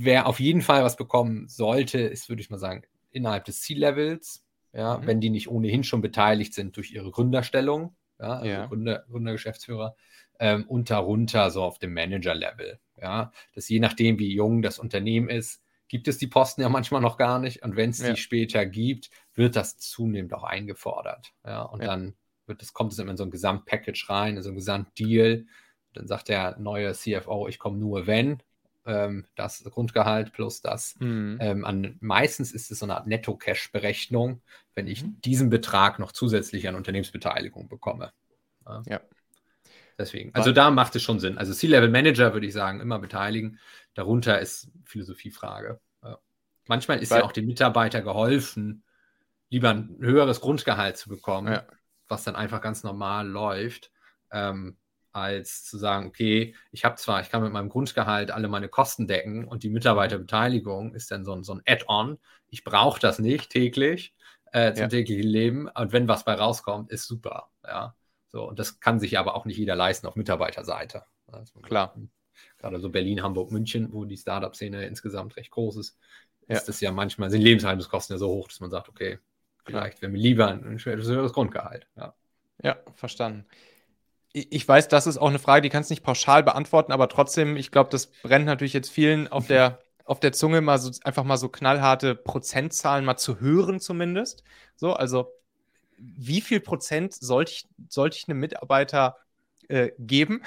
Wer auf jeden Fall was bekommen sollte, ist, würde ich mal sagen, innerhalb des C-Levels, ja, mhm. wenn die nicht ohnehin schon beteiligt sind durch ihre Gründerstellung, ja, also ja. Gründer, Gründergeschäftsführer, ähm, und darunter so auf dem Manager-Level. Ja, dass je nachdem, wie jung das Unternehmen ist, gibt es die Posten ja manchmal noch gar nicht. Und wenn es ja. die später gibt, wird das zunehmend auch eingefordert. Ja, und ja. dann wird das, kommt es immer in so ein Gesamtpackage rein, in so ein Gesamtdeal. Dann sagt der neue CFO, ich komme nur wenn ähm, das Grundgehalt plus das. Mhm. Ähm, an, meistens ist es so eine Art Netto-Cash-Berechnung, wenn ich mhm. diesen Betrag noch zusätzlich an Unternehmensbeteiligung bekomme. Ja. ja. Deswegen, also da macht es schon Sinn. Also C-Level-Manager würde ich sagen, immer beteiligen. Darunter ist Philosophiefrage. Ja. Manchmal ist Weil, ja auch dem Mitarbeiter geholfen, lieber ein höheres Grundgehalt zu bekommen, ja. was dann einfach ganz normal läuft. Ähm, als zu sagen, okay, ich habe zwar, ich kann mit meinem Grundgehalt alle meine Kosten decken und die Mitarbeiterbeteiligung ist dann so ein, so ein Add-on. Ich brauche das nicht täglich äh, zum ja. täglichen Leben und wenn was bei rauskommt, ist super. Ja, so und das kann sich aber auch nicht jeder leisten auf Mitarbeiterseite. Also, Klar. Gerade so Berlin, Hamburg, München, wo die Startup-Szene insgesamt recht groß ist, ja. ist das ja manchmal, sind Lebenshaltungskosten ja so hoch, dass man sagt, okay, vielleicht wäre mir lieber ein höheres Grundgehalt. Ja. ja, verstanden ich weiß, das ist auch eine Frage, die kannst du nicht pauschal beantworten, aber trotzdem, ich glaube, das brennt natürlich jetzt vielen auf der, auf der Zunge, mal so einfach mal so knallharte Prozentzahlen mal zu hören, zumindest. So, also wie viel Prozent sollte ich, sollte ich einem Mitarbeiter äh, geben?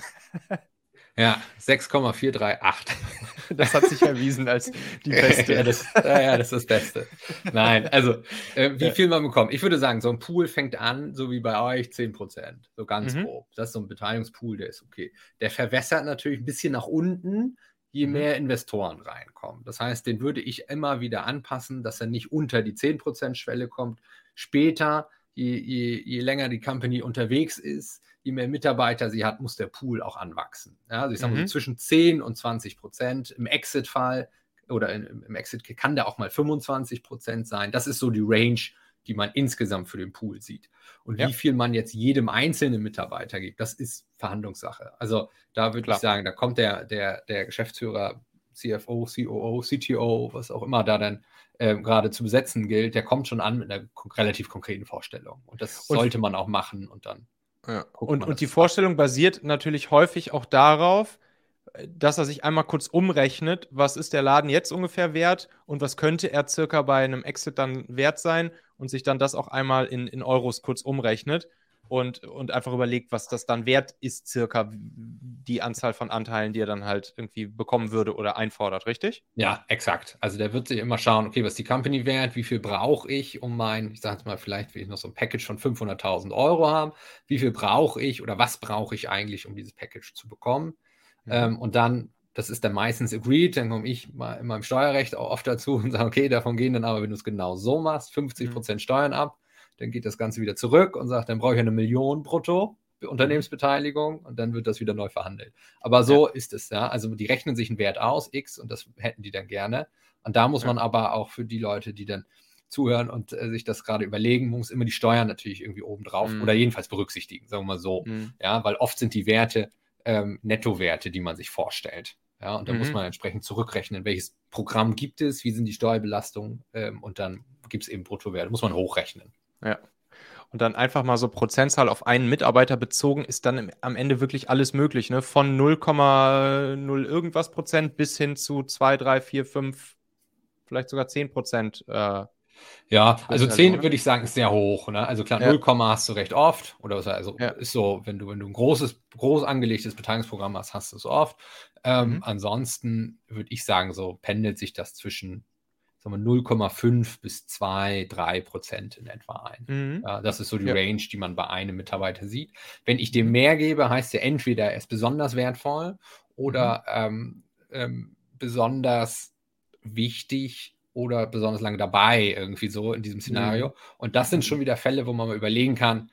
Ja, 6,438. Das hat sich erwiesen als die beste. ja, das, ja, das ist das Beste. Nein, also äh, wie viel man bekommt. Ich würde sagen, so ein Pool fängt an, so wie bei euch, 10%. So ganz mhm. grob. Das ist so ein Beteiligungspool, der ist okay. Der verwässert natürlich ein bisschen nach unten, je mhm. mehr Investoren reinkommen. Das heißt, den würde ich immer wieder anpassen, dass er nicht unter die 10%-Schwelle kommt. Später, je, je, je länger die Company unterwegs ist, je mehr Mitarbeiter sie hat, muss der Pool auch anwachsen. Ja, also ich sage mal so mhm. zwischen 10 und 20 Prozent. Im Exit-Fall oder in, im Exit kann der auch mal 25 Prozent sein. Das ist so die Range, die man insgesamt für den Pool sieht. Und ja. wie viel man jetzt jedem einzelnen Mitarbeiter gibt, das ist Verhandlungssache. Also da würde ich sagen, da kommt der, der, der Geschäftsführer, CFO, COO, CTO, was auch immer da dann äh, gerade zu besetzen gilt, der kommt schon an mit einer relativ konkreten Vorstellung. Und das und sollte man auch machen und dann. Ja. Und, und die Vorstellung basiert natürlich häufig auch darauf, dass er sich einmal kurz umrechnet, was ist der Laden jetzt ungefähr wert und was könnte er circa bei einem Exit dann wert sein und sich dann das auch einmal in, in Euros kurz umrechnet und, und einfach überlegt, was das dann wert ist, circa, die Anzahl von Anteilen, die er dann halt irgendwie bekommen würde oder einfordert, richtig? Ja, exakt. Also der wird sich immer schauen, okay, was ist die Company wert, wie viel brauche ich, um mein, ich sage jetzt mal, vielleicht will ich noch so ein Package von 500.000 Euro haben, wie viel brauche ich oder was brauche ich eigentlich, um dieses Package zu bekommen? Mhm. Ähm, und dann, das ist dann meistens agreed, dann komme ich mal in meinem Steuerrecht auch oft dazu und sage, okay, davon gehen dann aber, wenn du es genau so machst, 50% mhm. Steuern ab, dann geht das Ganze wieder zurück und sagt, dann brauche ich eine Million brutto Unternehmensbeteiligung und dann wird das wieder neu verhandelt. Aber so ja. ist es, ja. Also die rechnen sich einen Wert aus, X, und das hätten die dann gerne. Und da muss ja. man aber auch für die Leute, die dann zuhören und äh, sich das gerade überlegen, muss immer die Steuern natürlich irgendwie obendrauf mhm. oder jedenfalls berücksichtigen, sagen wir mal so. Mhm. Ja, weil oft sind die Werte ähm, Nettowerte, die man sich vorstellt. Ja, und da mhm. muss man entsprechend zurückrechnen, welches Programm gibt es, wie sind die Steuerbelastungen ähm, und dann gibt es eben Bruttowerte, muss man hochrechnen. Ja und dann einfach mal so Prozentzahl auf einen Mitarbeiter bezogen, ist dann am Ende wirklich alles möglich, ne? Von 0,0 irgendwas Prozent bis hin zu 2, 3, 4, 5, vielleicht sogar 10 Prozent. Äh, ja, also 10 würde ich sagen, ist sehr hoch. Ne? Also klar, ja. 0, hast du recht oft. Oder also ja. ist so, wenn du, wenn du ein großes, groß angelegtes Beteiligungsprogramm hast, hast du es oft. Ähm, mhm. Ansonsten würde ich sagen, so pendelt sich das zwischen 0,5 bis 2, 3 Prozent in etwa ein. Mhm. Ja, das ist so die ja. Range, die man bei einem Mitarbeiter sieht. Wenn ich dem mehr gebe, heißt er entweder er ist besonders wertvoll oder mhm. ähm, ähm, besonders wichtig oder besonders lange dabei, irgendwie so in diesem Szenario. Mhm. Und das sind schon wieder Fälle, wo man mal überlegen kann,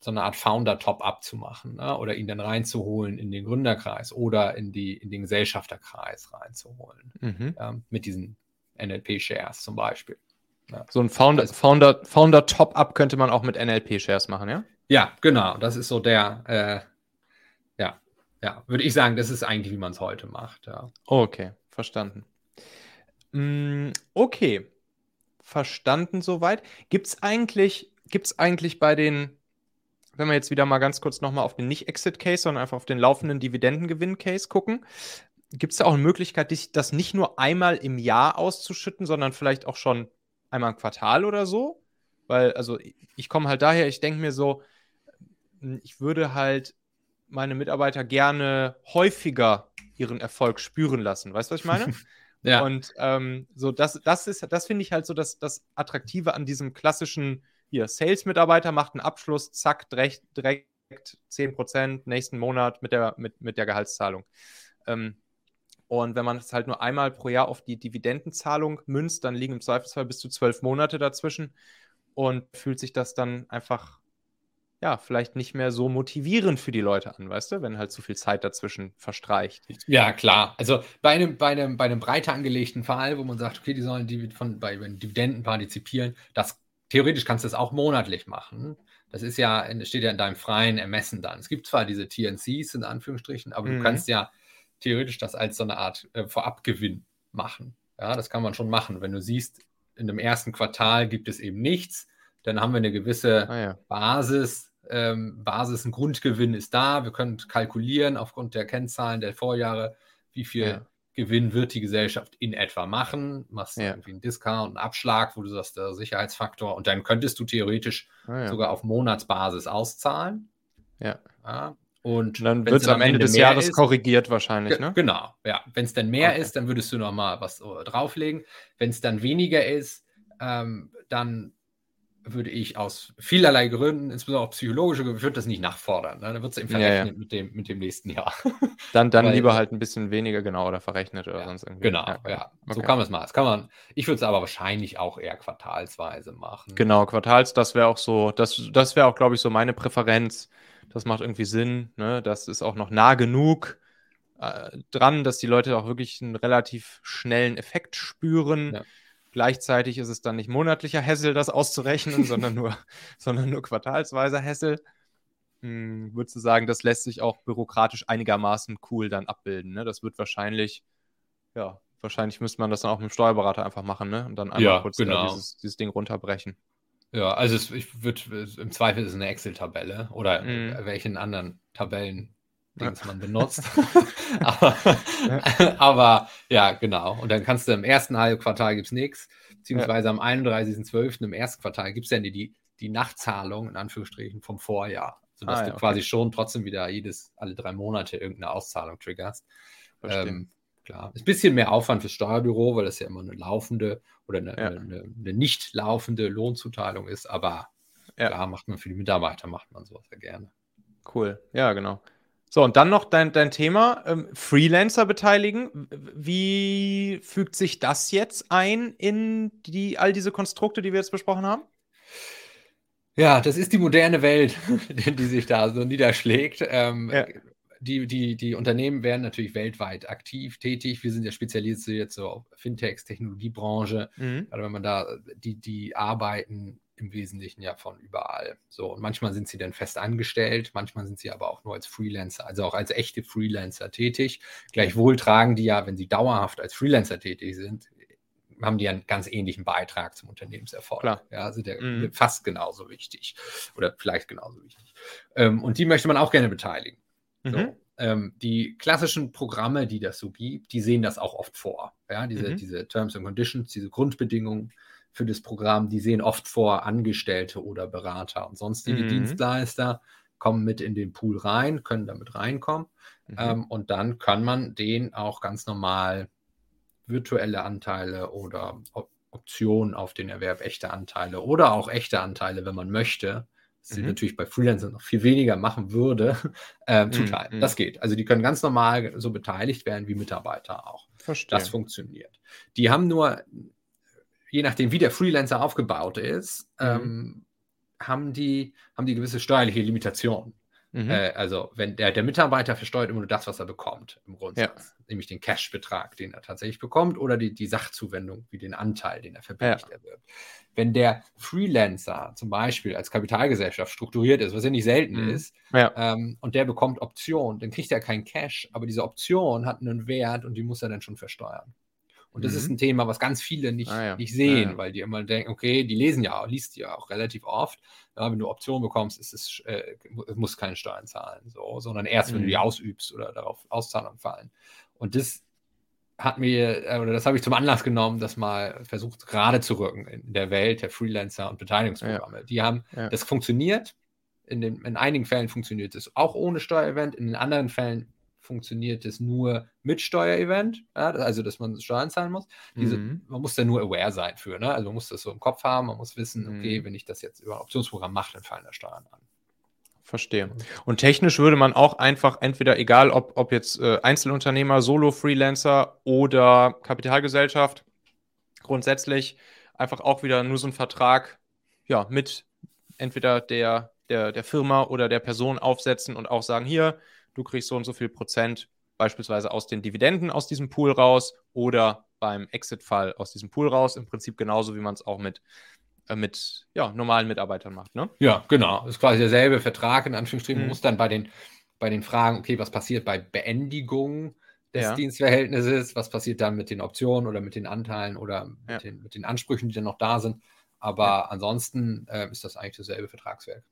so eine Art Founder-Top-Up zu machen ne? oder ihn dann reinzuholen in den Gründerkreis oder in, die, in den Gesellschafterkreis reinzuholen. Mhm. Ja, mit diesen NLP-Shares zum Beispiel. Ja. So ein Founder, Founder, Founder Top-Up könnte man auch mit NLP-Shares machen, ja? Ja, genau. Das ist so der, äh, ja, ja, würde ich sagen, das ist eigentlich, wie man es heute macht. Ja. Okay, verstanden. Mm, okay, verstanden soweit. Gibt es eigentlich, gibt's eigentlich bei den, wenn wir jetzt wieder mal ganz kurz nochmal auf den Nicht-Exit-Case, sondern einfach auf den laufenden Dividendengewinn-Case gucken, Gibt es da auch eine Möglichkeit, das nicht nur einmal im Jahr auszuschütten, sondern vielleicht auch schon einmal im Quartal oder so? Weil, also ich komme halt daher, ich denke mir so, hm, ich würde halt meine Mitarbeiter gerne häufiger ihren Erfolg spüren lassen. Weißt du, was ich meine? ja. Und ähm, so, das, das ist, das finde ich halt so das, das Attraktive an diesem klassischen, hier, Sales-Mitarbeiter macht einen Abschluss, zack, direkt, direkt 10% nächsten Monat mit der, mit, mit der Gehaltszahlung. Ähm, und wenn man es halt nur einmal pro Jahr auf die Dividendenzahlung münzt, dann liegen im Zweifelsfall bis zu zwölf Monate dazwischen und fühlt sich das dann einfach, ja, vielleicht nicht mehr so motivierend für die Leute an, weißt du, wenn halt zu viel Zeit dazwischen verstreicht. Ja, klar. Also bei einem, bei einem, bei einem breiter angelegten Fall, wo man sagt, okay, die sollen die von, bei Dividenden partizipieren, das theoretisch kannst du das auch monatlich machen. Das ist ja, steht ja in deinem freien Ermessen dann. Es gibt zwar diese TNCs in Anführungsstrichen, aber mhm. du kannst ja theoretisch das als so eine Art äh, Vorabgewinn machen. Ja, das kann man schon machen. Wenn du siehst, in dem ersten Quartal gibt es eben nichts, dann haben wir eine gewisse ah, ja. Basis. Ähm, Basis, ein Grundgewinn ist da. Wir können kalkulieren aufgrund der Kennzahlen der Vorjahre, wie viel ja. Gewinn wird die Gesellschaft in etwa machen. Machst ja. irgendwie einen Discount, einen Abschlag, wo du sagst, der Sicherheitsfaktor. Und dann könntest du theoretisch ah, sogar auf Monatsbasis auszahlen. Ja. Ja. Und, dann wird es am Ende des Jahres ist, korrigiert wahrscheinlich, ne? Genau, ja. Wenn es dann mehr okay. ist, dann würdest du noch mal was uh, drauflegen. Wenn es dann weniger ist, ähm, dann würde ich aus vielerlei Gründen, insbesondere auch psychologische Gründe, würde das nicht nachfordern. Ne? Dann wird es eben verrechnet ja, ja. Mit, dem, mit dem nächsten Jahr. Dann, dann Weil, lieber halt ein bisschen weniger, genau, oder verrechnet oder ja, sonst irgendwie. Genau, ja. ja. Okay. So kann man es machen. Das kann man, ich würde es aber wahrscheinlich auch eher quartalsweise machen. Genau, quartals, das wäre auch so, das, das wäre auch, glaube ich, so meine Präferenz das macht irgendwie Sinn. Ne? Das ist auch noch nah genug äh, dran, dass die Leute auch wirklich einen relativ schnellen Effekt spüren. Ja. Gleichzeitig ist es dann nicht monatlicher Hessel, das auszurechnen, sondern, nur, sondern nur quartalsweiser Hessel. Hm, würdest du sagen, das lässt sich auch bürokratisch einigermaßen cool dann abbilden? Ne? Das wird wahrscheinlich, ja, wahrscheinlich müsste man das dann auch mit dem Steuerberater einfach machen, ne? Und dann einmal ja, kurz genau. dieses, dieses Ding runterbrechen. Ja, also es, ich würde im Zweifel ist es eine Excel-Tabelle oder mhm. welchen anderen Tabellen Dings ja. man benutzt. aber, ja. aber, ja, genau. Und dann kannst du im ersten Halbquartal gibt es nichts, beziehungsweise ja. am 31.12. im ersten Quartal gibt es dann die, die Nachtzahlung in Anführungsstrichen vom Vorjahr. sodass ah, ja, du okay. quasi schon trotzdem wieder jedes, alle drei Monate irgendeine Auszahlung triggerst. Ähm, klar. Ist ein bisschen mehr Aufwand fürs Steuerbüro, weil das ja immer eine laufende oder eine, ja. eine, eine nicht laufende Lohnzuteilung ist, aber ja. klar, macht man für die Mitarbeiter, macht man sowas ja gerne. Cool, ja, genau. So, und dann noch dein, dein Thema, ähm, Freelancer beteiligen. Wie fügt sich das jetzt ein in die, all diese Konstrukte, die wir jetzt besprochen haben? Ja, das ist die moderne Welt, die sich da so niederschlägt. Ähm, ja. Die, die, die Unternehmen werden natürlich weltweit aktiv, tätig. Wir sind ja spezialisiert jetzt so auf Fintechs, Technologiebranche. Mhm. Also wenn man da, die, die arbeiten im Wesentlichen ja von überall. So, und manchmal sind sie dann fest angestellt, manchmal sind sie aber auch nur als Freelancer, also auch als echte Freelancer tätig. Gleichwohl tragen die ja, wenn sie dauerhaft als Freelancer tätig sind, haben die einen ganz ähnlichen Beitrag zum Unternehmenserfolg. Klar. Ja, also der mhm. fast genauso wichtig oder vielleicht genauso wichtig. Ähm, und die möchte man auch gerne beteiligen. Mhm. So, ähm, die klassischen Programme, die das so gibt, die sehen das auch oft vor. Ja, diese, mhm. diese Terms and Conditions, diese Grundbedingungen für das Programm, die sehen oft vor Angestellte oder Berater und sonstige mhm. Dienstleister kommen mit in den Pool rein, können damit reinkommen mhm. ähm, und dann kann man den auch ganz normal virtuelle Anteile oder Optionen auf den Erwerb echter Anteile oder auch echte Anteile, wenn man möchte, was mhm. sie natürlich bei Freelancern noch viel weniger machen würde, äh, zuteilen. Mhm. Das geht. Also die können ganz normal so beteiligt werden wie Mitarbeiter auch. Verstehe. Das funktioniert. Die haben nur je nachdem, wie der Freelancer aufgebaut ist, mhm. ähm, haben, die, haben die gewisse steuerliche Limitationen. Mhm. Äh, also, wenn der, der Mitarbeiter versteuert immer nur das, was er bekommt, im Grundsatz. Ja. Nämlich den Cash-Betrag, den er tatsächlich bekommt, oder die, die Sachzuwendung, wie den Anteil, den er verbilligt ja. erwirbt. Wenn der Freelancer zum Beispiel als Kapitalgesellschaft strukturiert ist, was ja nicht selten mhm. ist, ja. ähm, und der bekommt Option, dann kriegt er kein Cash, aber diese Option hat einen Wert und die muss er dann schon versteuern. Und das mhm. ist ein Thema, was ganz viele nicht, ah, ja. nicht sehen, ah, ja. weil die immer denken, okay, die lesen ja, liest ja auch relativ oft. Ja, wenn du Optionen bekommst, ist es, äh, muss keine Steuern zahlen, so, sondern erst, mhm. wenn du die mhm. ausübst oder darauf Auszahlungen fallen. Und das hat mir, äh, oder das habe ich zum Anlass genommen, das mal versucht gerade zu rücken in der Welt der Freelancer und Beteiligungsprogramme. Die haben, das funktioniert. In, den, in einigen Fällen funktioniert es auch ohne Steuerevent, in den anderen Fällen funktioniert es nur mit Steuerevent, ja, also dass man Steuern zahlen muss. Diese, mhm. Man muss da nur aware sein für, ne? also man muss das so im Kopf haben, man muss wissen, okay, mhm. wenn ich das jetzt über ein Optionsprogramm mache, dann fallen da Steuern an. Verstehe. Und technisch würde man auch einfach entweder, egal ob, ob jetzt äh, Einzelunternehmer, Solo-Freelancer oder Kapitalgesellschaft, grundsätzlich einfach auch wieder nur so einen Vertrag ja, mit entweder der, der, der Firma oder der Person aufsetzen und auch sagen, hier, du kriegst so und so viel Prozent beispielsweise aus den Dividenden aus diesem Pool raus oder beim Exit-Fall aus diesem Pool raus. Im Prinzip genauso, wie man es auch mit, äh, mit ja, normalen Mitarbeitern macht. Ne? Ja, genau. Das ist quasi derselbe Vertrag, in Anführungsstrichen. Mhm. muss dann bei den, bei den Fragen, okay, was passiert bei Beendigung des ja. Dienstverhältnisses, was passiert dann mit den Optionen oder mit den Anteilen oder mit, ja. den, mit den Ansprüchen, die dann noch da sind. Aber ja. ansonsten äh, ist das eigentlich dasselbe Vertragswerk.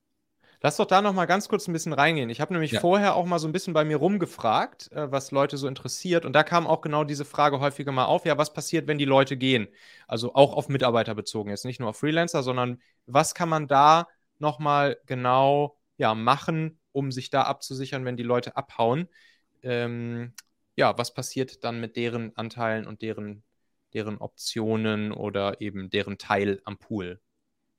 Lass doch da noch mal ganz kurz ein bisschen reingehen. Ich habe nämlich ja. vorher auch mal so ein bisschen bei mir rumgefragt, äh, was Leute so interessiert. Und da kam auch genau diese Frage häufiger mal auf: Ja, was passiert, wenn die Leute gehen? Also auch auf Mitarbeiter bezogen, jetzt nicht nur auf Freelancer, sondern was kann man da noch mal genau ja, machen, um sich da abzusichern, wenn die Leute abhauen? Ähm, ja, was passiert dann mit deren Anteilen und deren, deren Optionen oder eben deren Teil am Pool?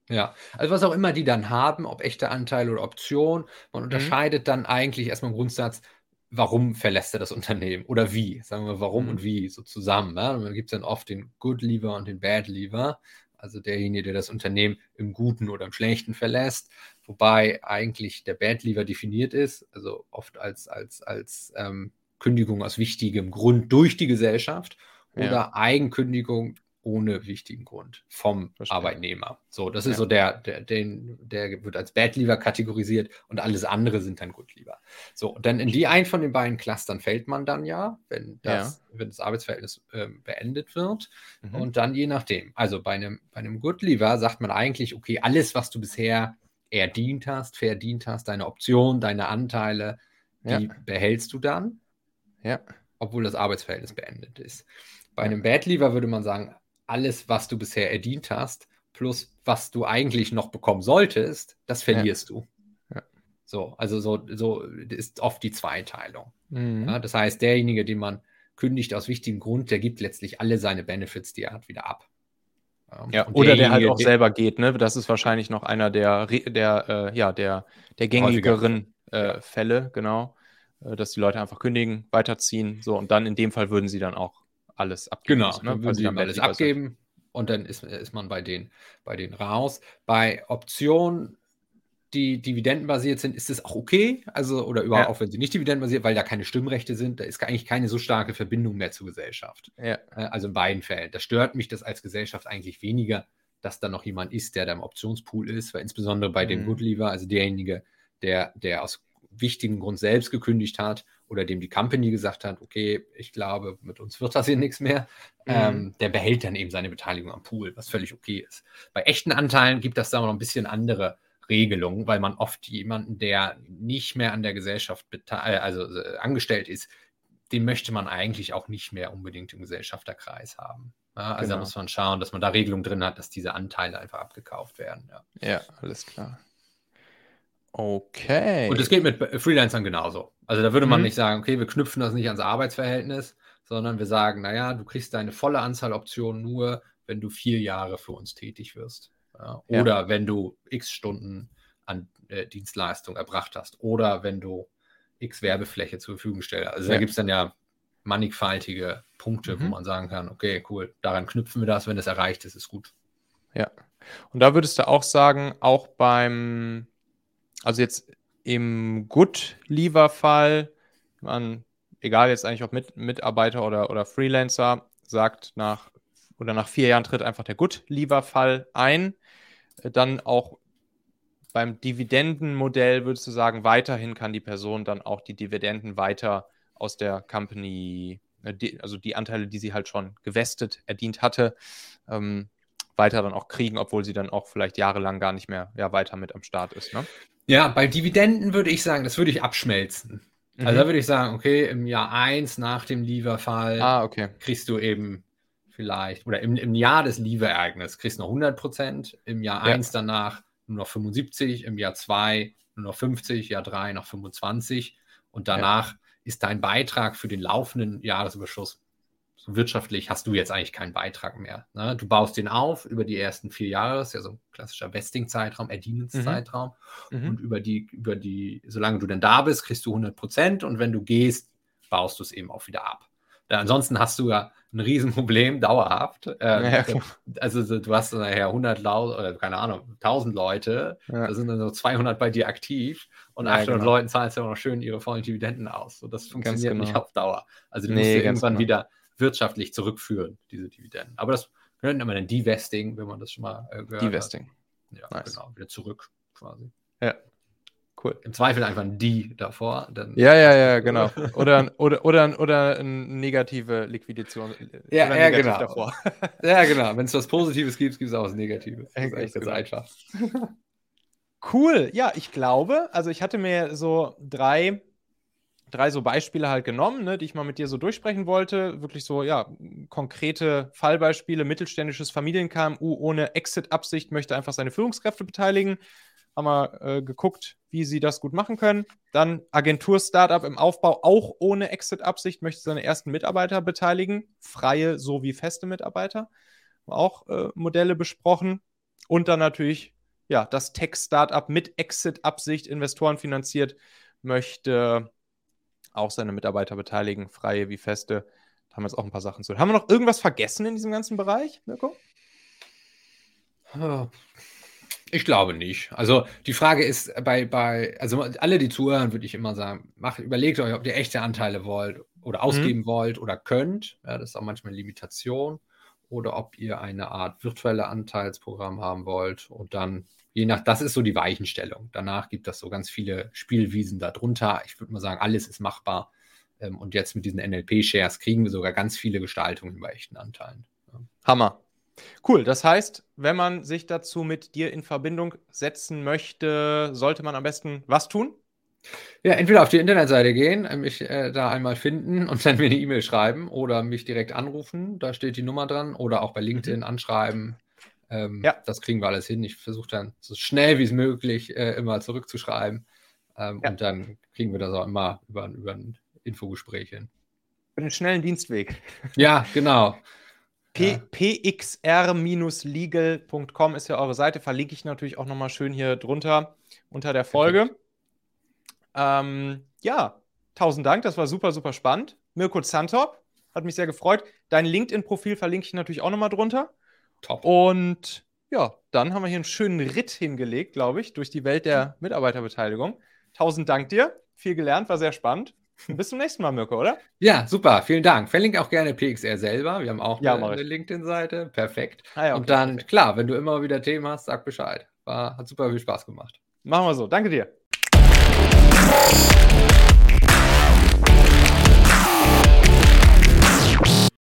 Ja, also was auch immer die dann haben, ob echte Anteile oder Option, man mhm. unterscheidet dann eigentlich erstmal im Grundsatz, warum verlässt er das Unternehmen oder wie, sagen wir warum mhm. und wie so zusammen. Ja? Und dann gibt es dann oft den Good Lever und den Bad Lever, also derjenige, der das Unternehmen im Guten oder im Schlechten verlässt, wobei eigentlich der Bad Lever definiert ist, also oft als, als, als ähm, Kündigung aus wichtigem Grund durch die Gesellschaft oder ja. Eigenkündigung ohne wichtigen Grund vom Verstehe. Arbeitnehmer. So, das ist ja. so der, der, den, der wird als Bad Lever kategorisiert und alles andere sind dann Good Lever. So, dann in die einen von den beiden Clustern fällt man dann ja, wenn das, ja. wenn das Arbeitsverhältnis äh, beendet wird. Mhm. Und dann je nachdem. Also bei einem, bei einem Good Lever sagt man eigentlich, okay, alles, was du bisher erdient hast, verdient hast, deine Option, deine Anteile, die ja. behältst du dann. Ja. Obwohl das Arbeitsverhältnis beendet ist. Bei einem Bad Lever würde man sagen, alles, was du bisher erdient hast, plus was du eigentlich noch bekommen solltest, das verlierst ja. du. Ja. So, also so, so ist oft die Zweiteilung. Mhm. Ja, das heißt, derjenige, den man kündigt aus wichtigem Grund, der gibt letztlich alle seine Benefits, die er hat, wieder ab. Ja, oder der halt auch selber geht, ne? Das ist wahrscheinlich noch einer der, der, äh, ja, der, der gängigeren äh, Fälle, genau. Äh, dass die Leute einfach kündigen, weiterziehen, so und dann in dem Fall würden sie dann auch alles abgeben. Genau, ne? würden sie dann alles abgeben sind. und dann ist, ist man bei denen, bei denen raus. Bei Optionen die dividendenbasiert sind, ist das auch okay. Also, oder überhaupt ja. auch wenn sie nicht dividendenbasiert, weil da keine Stimmrechte sind, da ist eigentlich keine so starke Verbindung mehr zur Gesellschaft. Ja. Äh, also in beiden Fällen. Da stört mich das als Gesellschaft eigentlich weniger, dass da noch jemand ist, der da im Optionspool ist, weil insbesondere bei mhm. dem Goodleaver, also derjenige, der, der aus wichtigem Grund selbst gekündigt hat oder dem die Company gesagt hat, okay, ich glaube, mit uns wird das hier nichts mehr, mhm. ähm, der behält dann eben seine Beteiligung am Pool, was völlig okay ist. Bei echten Anteilen gibt das da noch ein bisschen andere Regelung, weil man oft jemanden, der nicht mehr an der Gesellschaft äh, also äh, angestellt ist, den möchte man eigentlich auch nicht mehr unbedingt im Gesellschafterkreis haben. Ja, also genau. da muss man schauen, dass man da Regelungen drin hat, dass diese Anteile einfach abgekauft werden. Ja, ja alles klar. Okay. Und es geht mit Freelancern genauso. Also da würde man mhm. nicht sagen, okay, wir knüpfen das nicht ans Arbeitsverhältnis, sondern wir sagen, naja, du kriegst deine volle Anzahl Optionen nur, wenn du vier Jahre für uns tätig wirst. Ja, oder ja. wenn du x Stunden an äh, Dienstleistung erbracht hast. Oder wenn du x Werbefläche zur Verfügung stellst. Also ja. da gibt es dann ja mannigfaltige Punkte, mhm. wo man sagen kann, okay, cool, daran knüpfen wir das, wenn es erreicht ist, ist gut. Ja. Und da würdest du auch sagen, auch beim, also jetzt im Good-Lever-Fall, man, egal jetzt eigentlich ob mit, Mitarbeiter oder, oder Freelancer, sagt nach oder nach vier Jahren tritt einfach der Good-Lever-Fall ein dann auch beim Dividendenmodell würdest du sagen, weiterhin kann die Person dann auch die Dividenden weiter aus der Company, äh, also die Anteile, die sie halt schon gewestet, erdient hatte, ähm, weiter dann auch kriegen, obwohl sie dann auch vielleicht jahrelang gar nicht mehr ja, weiter mit am Start ist. Ne? Ja, bei Dividenden würde ich sagen, das würde ich abschmelzen. Also mhm. Also da würde ich sagen, okay, im Jahr 1 nach dem Lieferfall ah, okay. kriegst du eben vielleicht, oder im, im Jahr des Lieferereignisses kriegst du noch 100 Prozent, im Jahr ja. 1 danach nur noch 75, im Jahr 2 nur noch 50, Jahr 3 noch 25 und danach ja. ist dein Beitrag für den laufenden Jahresüberschuss wirtschaftlich hast du jetzt eigentlich keinen Beitrag mehr. Ne? Du baust den auf über die ersten vier Jahre, das ist ja so ein klassischer Vesting-Zeitraum, Erdienungszeitraum. Mhm. Und über die, über die, solange du denn da bist, kriegst du 100 Prozent und wenn du gehst, baust du es eben auch wieder ab. Da, ansonsten hast du ja ein Riesenproblem, dauerhaft. Ähm, ja, also du hast nachher 100 oder keine Ahnung, 1000 Leute, ja. da sind dann so 200 bei dir aktiv und ja, 800 genau. Leuten zahlst du immer noch schön ihre vollen Dividenden aus. So, das funktioniert genau. nicht auf Dauer. Also du nee, musst irgendwann genau. wieder wirtschaftlich zurückführen, diese Dividenden. Aber das nennt man dann Divesting, wenn man das schon mal äh, gehört Divesting. hat. Ja, nice. genau, wieder zurück quasi. Ja, Cool. Im Zweifel einfach ein die davor. Dann ja, ja, ja, genau. Oder, oder, oder, oder eine negative Liquidation. Ja, ja genau. Davor. Ja, genau. Wenn es was Positives gibt, gibt es auch was Negatives. Das ist echt ganz genau. einfach. Cool. Ja, ich glaube, also ich hatte mir so drei, drei so Beispiele halt genommen, ne, die ich mal mit dir so durchsprechen wollte. Wirklich so, ja, konkrete Fallbeispiele. Mittelständisches Familien-KMU ohne Exit-Absicht möchte einfach seine Führungskräfte beteiligen haben wir äh, geguckt, wie sie das gut machen können. Dann Agentur-Startup im Aufbau, auch ohne Exit-Absicht, möchte seine ersten Mitarbeiter beteiligen, freie sowie feste Mitarbeiter. Auch äh, Modelle besprochen. Und dann natürlich ja, das Tech-Startup mit Exit-Absicht, Investoren finanziert, möchte auch seine Mitarbeiter beteiligen, freie wie feste. Da haben wir jetzt auch ein paar Sachen zu. Haben wir noch irgendwas vergessen in diesem ganzen Bereich, Mirko? Oh. Ich glaube nicht. Also die Frage ist bei, bei, also alle, die zuhören, würde ich immer sagen, macht, überlegt euch, ob ihr echte Anteile wollt oder ausgeben mhm. wollt oder könnt. Ja, das ist auch manchmal eine Limitation. Oder ob ihr eine Art virtuelle Anteilsprogramm haben wollt und dann, je nach, das ist so die Weichenstellung. Danach gibt es so ganz viele Spielwiesen darunter. Ich würde mal sagen, alles ist machbar. Ähm, und jetzt mit diesen NLP-Shares kriegen wir sogar ganz viele Gestaltungen bei echten Anteilen. Hammer. Cool, das heißt, wenn man sich dazu mit dir in Verbindung setzen möchte, sollte man am besten was tun? Ja, entweder auf die Internetseite gehen, äh, mich äh, da einmal finden und dann mir eine E-Mail schreiben oder mich direkt anrufen, da steht die Nummer dran, oder auch bei LinkedIn mhm. anschreiben. Ähm, ja. Das kriegen wir alles hin. Ich versuche dann so schnell wie es möglich äh, immer zurückzuschreiben. Ähm, ja. Und dann kriegen wir das auch immer über, über ein Infogespräch hin. Für den schnellen Dienstweg. Ja, genau. pxr-legal.com ist ja eure Seite, verlinke ich natürlich auch nochmal schön hier drunter unter der Folge. Ähm, ja, tausend Dank, das war super, super spannend. Mirko Zantop, hat mich sehr gefreut. Dein LinkedIn-Profil verlinke ich natürlich auch nochmal drunter. Top. Und ja, dann haben wir hier einen schönen Ritt hingelegt, glaube ich, durch die Welt der Mitarbeiterbeteiligung. Tausend Dank dir. Viel gelernt, war sehr spannend. Bis zum nächsten Mal, Mirko, oder? Ja, super. Vielen Dank. Verlinke auch gerne PXR selber. Wir haben auch ja, eine, eine LinkedIn-Seite. Perfekt. Ah, ja, okay, Und dann, perfekt. klar, wenn du immer wieder Themen hast, sag Bescheid. War, hat super viel Spaß gemacht. Machen wir so. Danke dir.